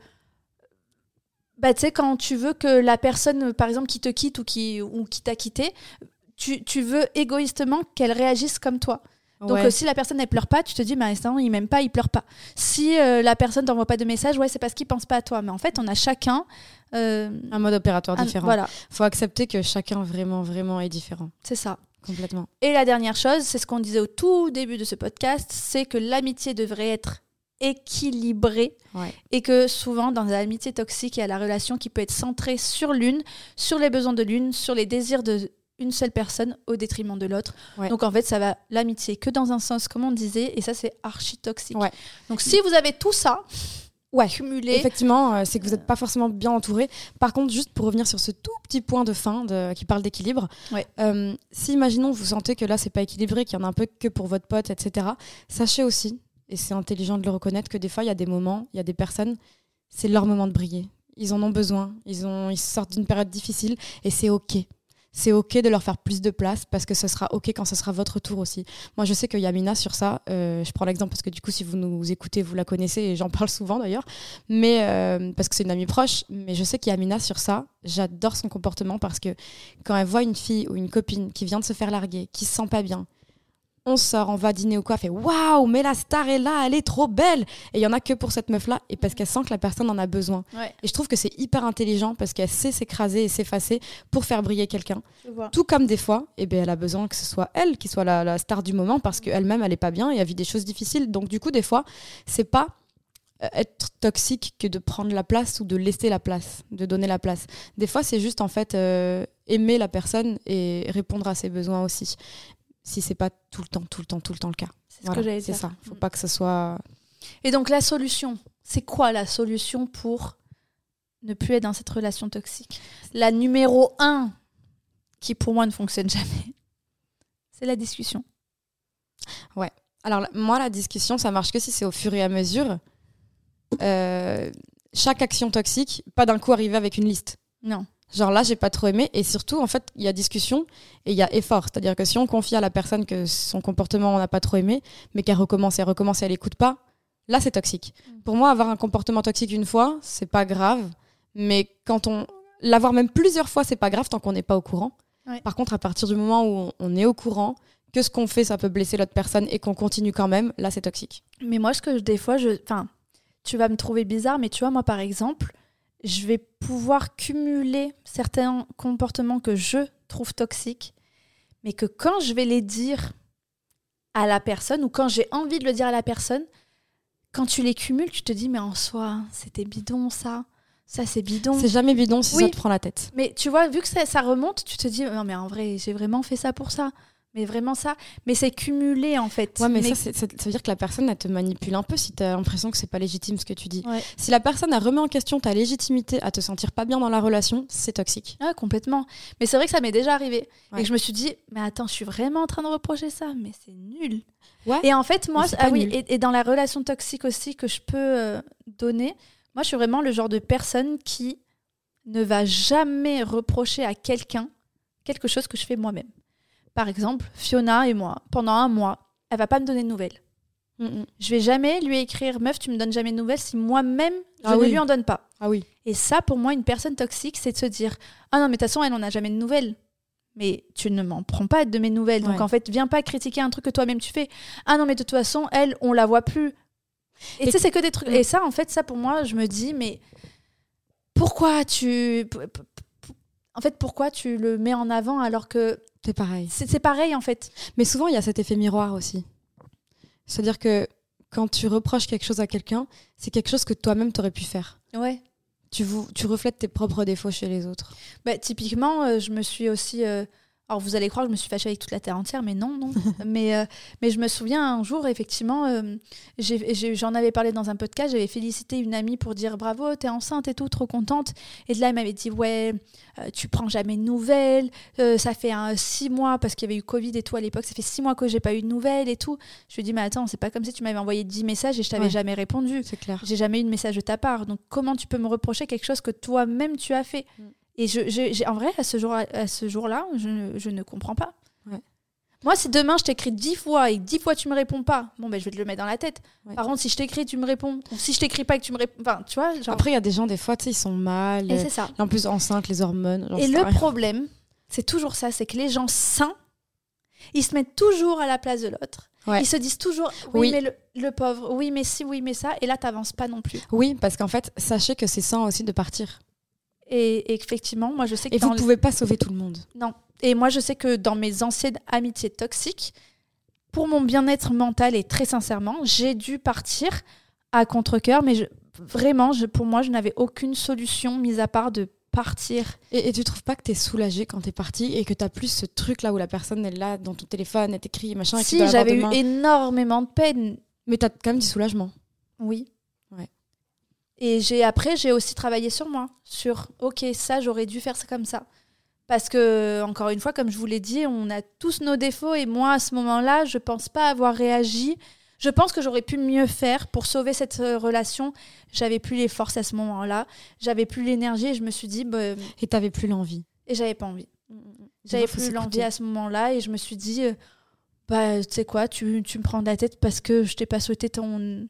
bah, tu sais, quand tu veux que la personne, par exemple, qui te quitte ou qui, ou qui t'a quitté, tu, tu, veux égoïstement qu'elle réagisse comme toi. Donc si la personne elle pleure pas, tu te dis mais instant il m'aime pas, il pleure pas. Si euh, la personne t'envoie pas de message, ouais c'est parce qu'il pense pas à toi. Mais en fait on a chacun euh, un mode opératoire différent. Voilà. Faut accepter que chacun vraiment vraiment est différent. C'est ça. Complètement. Et la dernière chose, c'est ce qu'on disait au tout début de ce podcast, c'est que l'amitié devrait être équilibré et que souvent dans l'amitié toxique il y a la relation qui peut être centrée sur l'une, sur les besoins de l'une, sur les désirs de une seule personne au détriment de l'autre. Donc en fait, ça va l'amitié que dans un sens, comme on disait, et ça c'est archi toxique. Donc si vous avez tout ça, ouais. cumulé, effectivement, euh, c'est que vous n'êtes pas forcément bien entouré. Par contre, juste pour revenir sur ce tout petit point de fin de, qui parle d'équilibre, euh, si imaginons vous sentez que là c'est pas équilibré, qu'il y en a un peu que pour votre pote, etc. Sachez aussi, et c'est intelligent de le reconnaître, que des fois il y a des moments, il y a des personnes, c'est leur moment de briller. Ils en ont besoin. Ils, ont, ils sortent d'une période difficile et c'est OK c'est ok de leur faire plus de place parce que ce sera ok quand ce sera votre tour aussi. Moi, je sais que Yamina sur ça, euh, je prends l'exemple parce que du coup, si vous nous écoutez, vous la connaissez et j'en parle souvent d'ailleurs, mais euh, parce que c'est une amie proche. Mais je sais qu'Yamina sur ça, j'adore son comportement parce que quand elle voit une fille ou une copine qui vient de se faire larguer, qui se sent pas bien, on sort, on va dîner ou quoi, fait waouh, mais la star est là, elle est trop belle. Et il y en a que pour cette meuf là, et parce qu'elle sent que la personne en a besoin. Et je trouve que c'est hyper intelligent parce qu'elle sait s'écraser et s'effacer pour faire briller quelqu'un. Tout comme des fois, et eh ben elle a besoin que ce soit elle qui soit la, star du moment parce qu'elle-même elle est pas bien et elle vit des choses difficiles. Donc du coup des fois c'est pas euh, être toxique que de prendre la place ou de laisser la place, de donner la place. Des fois, c'est juste en fait euh, aimer la personne et répondre à ses besoins aussi si c'est pas tout le temps, tout le temps, tout le temps le cas. C'est ce que j'allais dire. C'est ça. Faut mm. pas que ce soit. Et donc la solution, c'est quoi la solution pour ne plus être dans cette relation toxique? La numéro un, qui pour moi ne fonctionne jamais, c'est la discussion. Ouais. Alors moi, la discussion, ça marche que si c'est au fur et à mesure. Euh, chaque action toxique, pas d'un coup arriver avec une liste. Non. Genre là, j'ai pas trop aimé. Et surtout, en fait, il y a discussion et il y a effort. C'est-à-dire que si on confie à la personne que son comportement, on n'a pas trop aimé, mais qu'elle recommence et recommence et elle écoute pas, là, c'est toxique. Mm. Pour moi, avoir un comportement toxique une fois, c'est pas grave. Mais quand on. L'avoir même plusieurs fois, c'est pas grave tant qu'on n'est pas au courant. Par contre, à partir du moment où on est au courant, que ce qu'on fait, ça peut blesser l'autre personne et qu'on continue quand même, là, c'est toxique. Mais moi, ce que des fois, je. Enfin, tu vas me trouver bizarre, mais tu vois, moi, par exemple je vais pouvoir cumuler certains comportements que je trouve toxiques, mais que quand je vais les dire à la personne ou quand j'ai envie de le dire à la personne, quand tu les cumules, tu te dis mais en soi, c'était bidon ça. Ça, c'est bidon. C'est jamais bidon si ça te prend la tête. Mais tu vois, vu que ça, ça remonte, tu te dis, non, mais en vrai, j'ai vraiment fait ça pour ça mais vraiment ça. Mais c'est cumulé en fait. Ouais, mais, Ça, ça, veut dire que la personne, elle te manipule un peu si tu as l'impression que c'est pas légitime ce que tu dis. Si la personne, elle remet en question ta légitimité à te sentir pas bien dans la relation, c'est toxique. Ah, complètement. Mais c'est vrai que ça m'est déjà arrivé. Et que je me suis dit, mais attends, je suis vraiment en train de reprocher ça, mais c'est nul. Ouais. Et en fait, moi, ah oui, et, dans la relation toxique aussi que je peux euh, donner, moi, je suis vraiment le genre de personne qui ne va jamais reprocher à quelqu'un quelque chose que je fais moi-même. Par exemple, Fiona et moi, pendant un mois, elle va pas me donner de nouvelles. Je mm, mm. Je vais jamais lui écrire meuf, tu me donnes jamais de nouvelles si moi-même je ah ne lui en donne pas. Ah oui. Et ça, pour moi, une personne toxique, c'est de se dire ah non mais de toute façon elle n'en a jamais de nouvelles. Mais tu ne m'en prends pas de mes nouvelles. Donc en fait, viens pas critiquer un truc que toi-même tu fais. Ah non mais de toute façon elle, on la voit plus. Et tu sais, c'est que des trucs. Et ça, en fait, ça pour moi, je me dis mais pourquoi tu en fait, pourquoi tu le mets en avant alors que c'est pareil. C'est pareil en fait. Mais souvent, il y a cet effet miroir aussi. C'est-à-dire que quand tu reproches quelque chose à quelqu'un, c'est quelque chose que toi-même t'aurais pu faire. Ouais. Tu, tu reflètes tes propres défauts chez les autres. Bah, typiquement, euh, je me suis aussi euh, alors vous allez croire que je me suis fâchée avec toute la terre entière, mais non, non. mais, euh, mais je me souviens un jour, effectivement, euh, j'en avais parlé dans un podcast, j'avais félicité une amie pour dire bravo, t'es enceinte et tout, trop contente. Et de là, elle m'avait dit ouais, euh, tu prends jamais de nouvelles, ça fait un, six mois, parce qu'il y avait eu Covid et tout à l'époque, ça fait six mois que j'ai pas eu de nouvelles et tout. Je lui ai dit mais attends, c'est pas comme si tu m'avais envoyé dix messages et je t'avais jamais répondu. C'est clair. J'ai jamais eu de message de ta part. Donc comment tu peux me reprocher quelque chose que toi-même tu as fait? Mm. Et je, en vrai, à ce, jour, à ce jour-là, je, je, ne comprends pas. Moi, si demain je t'écris dix fois et dix fois tu me réponds pas, bon, ben je vais te le mettre dans la tête. Par contre, si je t'écris, tu me réponds. Ou si je t'écris pas et que tu me réponds. Enfin, tu vois. Après, il y a des gens, des fois, tu sais, ils sont mal. Et c'est ça. en plus, enceintes, les hormones. Et le problème, c'est toujours ça c'est que les gens sains, ils se mettent toujours à la place de l'autre. Ils se disent toujours oui, mais le, pauvre, oui, mais si, oui, mais ça. Et là, t'avances pas non plus. Oui, parce qu'en fait, sachez que c'est sain aussi de partir. Et, effectivement, moi je sais que. Et vous ne pouvez pas sauver tout le monde. Non. Et moi je sais que dans mes anciennes amitiés toxiques, pour mon bien-être mental et très sincèrement, j'ai dû partir à contre-coeur, mais vraiment, je, pour moi, je n'avais aucune solution mis à part de partir. Et, et tu trouves pas que tu es soulagée quand tu es partie et que tu as plus ce truc là où la personne est là dans ton téléphone, elle t'écrit, machin. Si, j'avais eu énormément de peine. Mais tu as quand même du soulagement. Oui. Et j'ai après, j'ai aussi travaillé sur moi. Sur, ok, ça, j'aurais dû faire ça comme ça. Parce que, encore une fois, comme je vous l'ai dit, on a tous nos défauts et moi, à ce moment-là, je pense pas avoir réagi. Je pense que j'aurais pu mieux faire pour sauver cette euh, relation. J'avais plus les forces à ce moment-là. J'avais plus l'énergie et je me suis dit. Bah, et t'avais plus l'envie. Et j'avais pas envie. J'avais plus l'envie à ce moment-là et je me suis dit. Euh, bah, tu sais quoi, tu, tu me prends de la tête parce que je t'ai pas souhaité ton.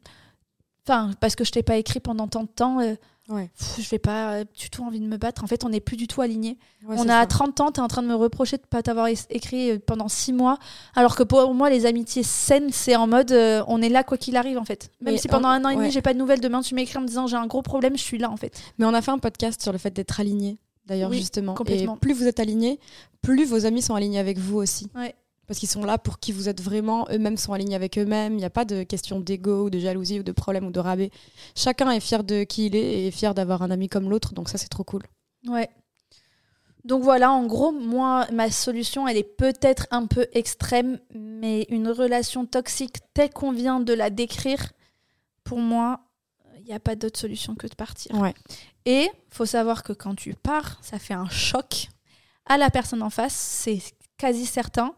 Enfin, parce que je t'ai pas écrit pendant tant de temps. Euh, Ouais. je vais pas du tout envie de me battre. En fait, on n'est plus du tout alignés. on a 30 ans, tu es en train de me reprocher de pas t'avoir écrit euh, pendant 6 mois. Alors que pour moi, les amitiés saines, c'est en mode euh, on est là quoi qu'il arrive en fait. Même si pendant un an et demi, j'ai pas de nouvelles, demain tu m'écris en me disant j'ai un gros problème, je suis là en fait. Mais on a fait un podcast sur le fait d'être aligné, d'ailleurs, justement. Complètement. Et plus vous êtes aligné, plus vos amis sont alignés avec vous aussi. Ouais parce qu'ils sont là pour qui vous êtes vraiment, eux-mêmes sont alignés avec eux-mêmes, il n'y a pas de question d'ego ou de jalousie ou de problème ou de rabais. Chacun est fier de qui il est et fier d'avoir un ami comme l'autre, donc ça c'est trop cool. Ouais. Donc voilà, en gros, moi, ma solution, elle est peut-être un peu extrême, mais une relation toxique telle qu'on vient de la décrire, pour moi, il n'y a pas d'autre solution que de partir. Ouais. Et faut savoir que quand tu pars, ça fait un choc à la personne en face, c'est quasi certain.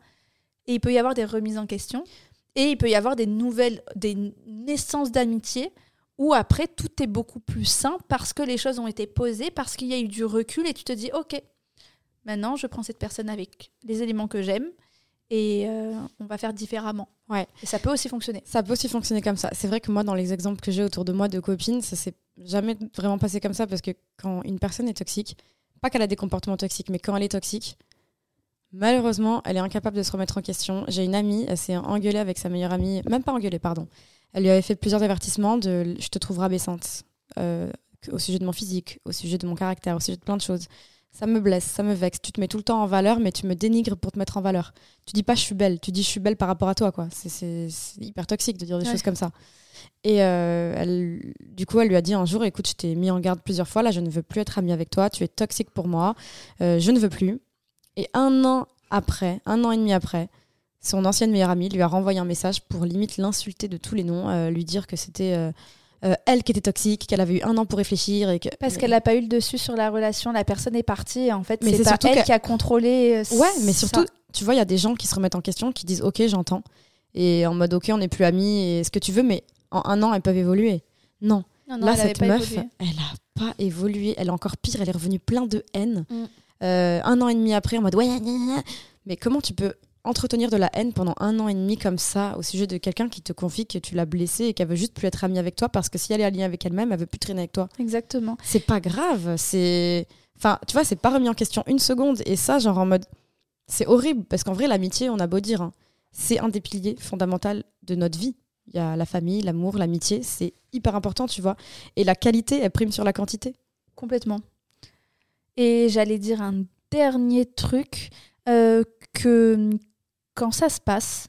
Et il peut y avoir des remises en question. Et il peut y avoir des nouvelles, des naissances d'amitié où après tout est beaucoup plus sain parce que les choses ont été posées, parce qu'il y a eu du recul et tu te dis ok, maintenant je prends cette personne avec les éléments que j'aime et euh, on va faire différemment. Ouais. Et ça peut aussi fonctionner. Ça peut aussi fonctionner comme ça. C'est vrai que moi, dans les exemples que j'ai autour de moi de copines, ça s'est jamais vraiment passé comme ça parce que quand une personne est toxique, pas qu'elle a des comportements toxiques, mais quand elle est toxique, Malheureusement, elle est incapable de se remettre en question. J'ai une amie, elle s'est engueulée avec sa meilleure amie, même pas engueulée, pardon. Elle lui avait fait plusieurs avertissements de je te trouve rabaissante euh, au sujet de mon physique, au sujet de mon caractère, au sujet de plein de choses. Ça me blesse, ça me vexe. Tu te mets tout le temps en valeur, mais tu me dénigres pour te mettre en valeur. Tu dis pas je suis belle, tu dis je suis belle par rapport à toi, quoi. C'est hyper toxique de dire des choses comme ça. Et euh, elle, du coup, elle lui a dit un jour écoute, je t'ai mis en garde plusieurs fois, là, je ne veux plus être amie avec toi, tu es toxique pour moi, euh, je ne veux plus. Et un an après, un an et demi après, son ancienne meilleure amie lui a renvoyé un message pour limite l'insulter de tous les noms, euh, lui dire que c'était euh, euh, elle qui était toxique, qu'elle avait eu un an pour réfléchir. Et que... Parce qu'elle n'a pas eu le dessus sur la relation, la personne est partie et en fait c'est pas elle qui a contrôlé. ouais, mais surtout, tu vois, il y a des gens qui se remettent en question, qui disent ok j'entends, et en mode ok on n'est plus amis, et ce que tu veux, mais en un an elles peuvent évoluer. Non. Là, cette meuf, elle a pas évolué. Elle est encore pire. Elle est revenue plein de haine. Mm. Euh, un an et demi après en mode ouais, mais comment tu peux entretenir de la haine pendant un an et demi comme ça au sujet de quelqu'un qui te confie que tu l'as blessé et qu'elle veut juste plus être amie avec toi parce que si elle est alignée avec elle-même, elle veut plus traîner avec toi? Exactement. C'est pas grave, c'est enfin, tu vois, c'est pas remis en question une seconde et ça genre en mode c'est horrible parce qu'en vrai l'amitié, on a beau dire hein, c'est un des piliers fondamentaux de notre vie. Il y a la famille, l'amour, l'amitié, c'est hyper important, tu vois. Et la qualité, elle prime sur la quantité. Complètement. Et j'allais dire un dernier truc, euh, que quand ça se passe,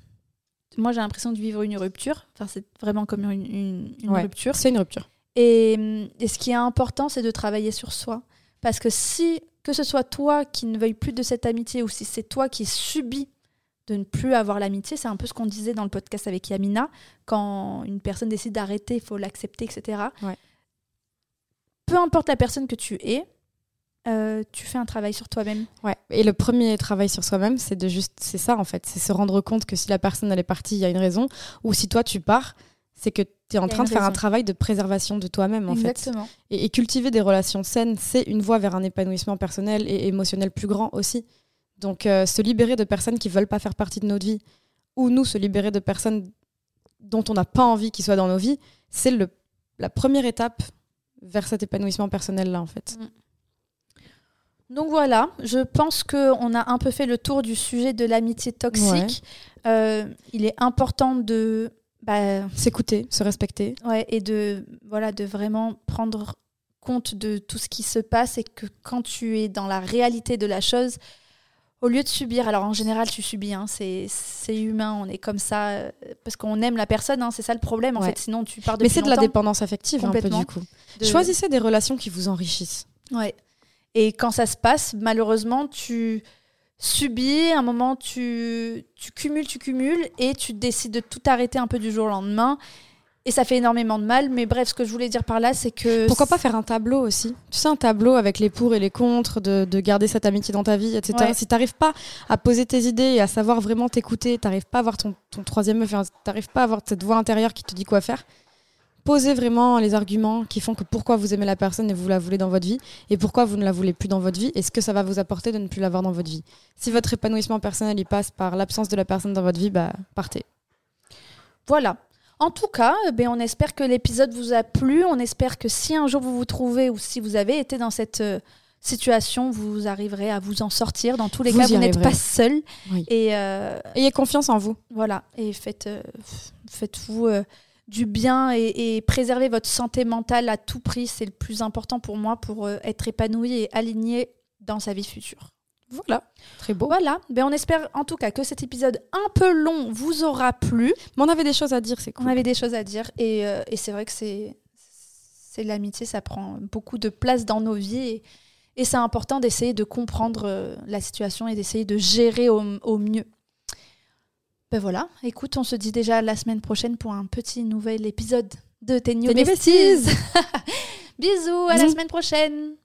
moi j'ai l'impression de vivre une rupture. Enfin, c'est vraiment comme une, rupture. C'est une rupture. Et, et, ce qui est important, c'est de travailler sur soi. Parce que si, que ce soit toi qui ne veuille plus de cette amitié ou si c'est toi qui subis de ne plus avoir l'amitié, c'est un peu ce qu'on disait dans le podcast avec Yamina. Quand une personne décide d'arrêter, il faut l'accepter, etc. Peu importe la personne que tu es, euh, tu fais un travail sur toi-même. Ouais. Et le premier travail sur soi-même, c'est de juste, c'est ça en fait, c'est se rendre compte que si la personne elle est partie, il y a une raison, ou si toi tu pars, c'est que tu es en train de faire un travail de préservation de toi-même en Exactement. fait. Et, et, cultiver des relations saines, c'est une voie vers un épanouissement personnel et émotionnel plus grand aussi. Donc euh, se libérer de personnes qui veulent pas faire partie de notre vie, ou nous se libérer de personnes dont on n'a pas envie qu'ils soient dans nos vies, c'est la première étape vers cet épanouissement personnel là en fait. Mm. Donc voilà, je pense qu'on a un peu fait le tour du sujet de l'amitié toxique. Euh, il est important de bah, s'écouter, se respecter. Ouais, et de, voilà, de vraiment prendre compte de tout ce qui se passe et que quand tu es dans la réalité de la chose, au lieu de subir, alors en général tu subis, hein, c'est humain, on est comme ça, euh, parce qu'on aime la personne, hein, c'est ça le problème en fait, sinon tu pars de Mais c'est de la dépendance affective un peu du coup. Choisissez des relations qui vous enrichissent. Ouais. Et quand ça se passe, malheureusement, tu subis, un moment, tu, tu cumules, tu cumules, et tu décides de tout arrêter un peu du jour au lendemain. Et ça fait énormément de mal. Mais bref, ce que je voulais dire par là, c'est que. Pourquoi pas faire un tableau aussi? Tu sais, un tableau avec les pour et les contre, de, de garder cette amitié dans ta vie, etc. Si t'arrives pas à poser tes idées et à savoir vraiment t'écouter, t'arrives pas à avoir ton, ton troisième meuf, t'arrives pas à avoir cette voix intérieure qui te dit quoi faire, posez vraiment les arguments qui font que pourquoi vous aimez la personne et vous la voulez dans votre vie et pourquoi vous ne la voulez plus dans votre vie et ce que ça va vous apporter de ne plus l'avoir dans votre vie. Si votre épanouissement personnel il passe par l'absence de la personne dans votre vie, bah partez. Voilà. En tout cas, ben, on espère que l'épisode vous a plu. On espère que si un jour vous vous trouvez ou si vous avez été dans cette euh, situation, vous arriverez à vous en sortir. Dans tous les cas, vous n'êtes pas seul. Et euh, ayez confiance en vous. Voilà. Et faites, euh, faites-vous du bien et, et, préservez votre santé mentale à tout prix. C'est le plus important pour moi pour être épanoui et aligné dans sa vie future. Voilà, très beau. Voilà, ben on espère en tout cas que cet épisode un peu long vous aura plu. Mais on avait des choses à dire, c'est cool. On avait des choses à dire et, euh, et c'est vrai que c'est c'est l'amitié, ça prend beaucoup de place dans nos vies et, et c'est important d'essayer de comprendre euh, la situation et d'essayer de gérer au, au, mieux. Ben voilà, écoute, on se dit déjà la semaine prochaine pour un petit nouvel épisode de Tes New Besties. Bisous, à la semaine prochaine.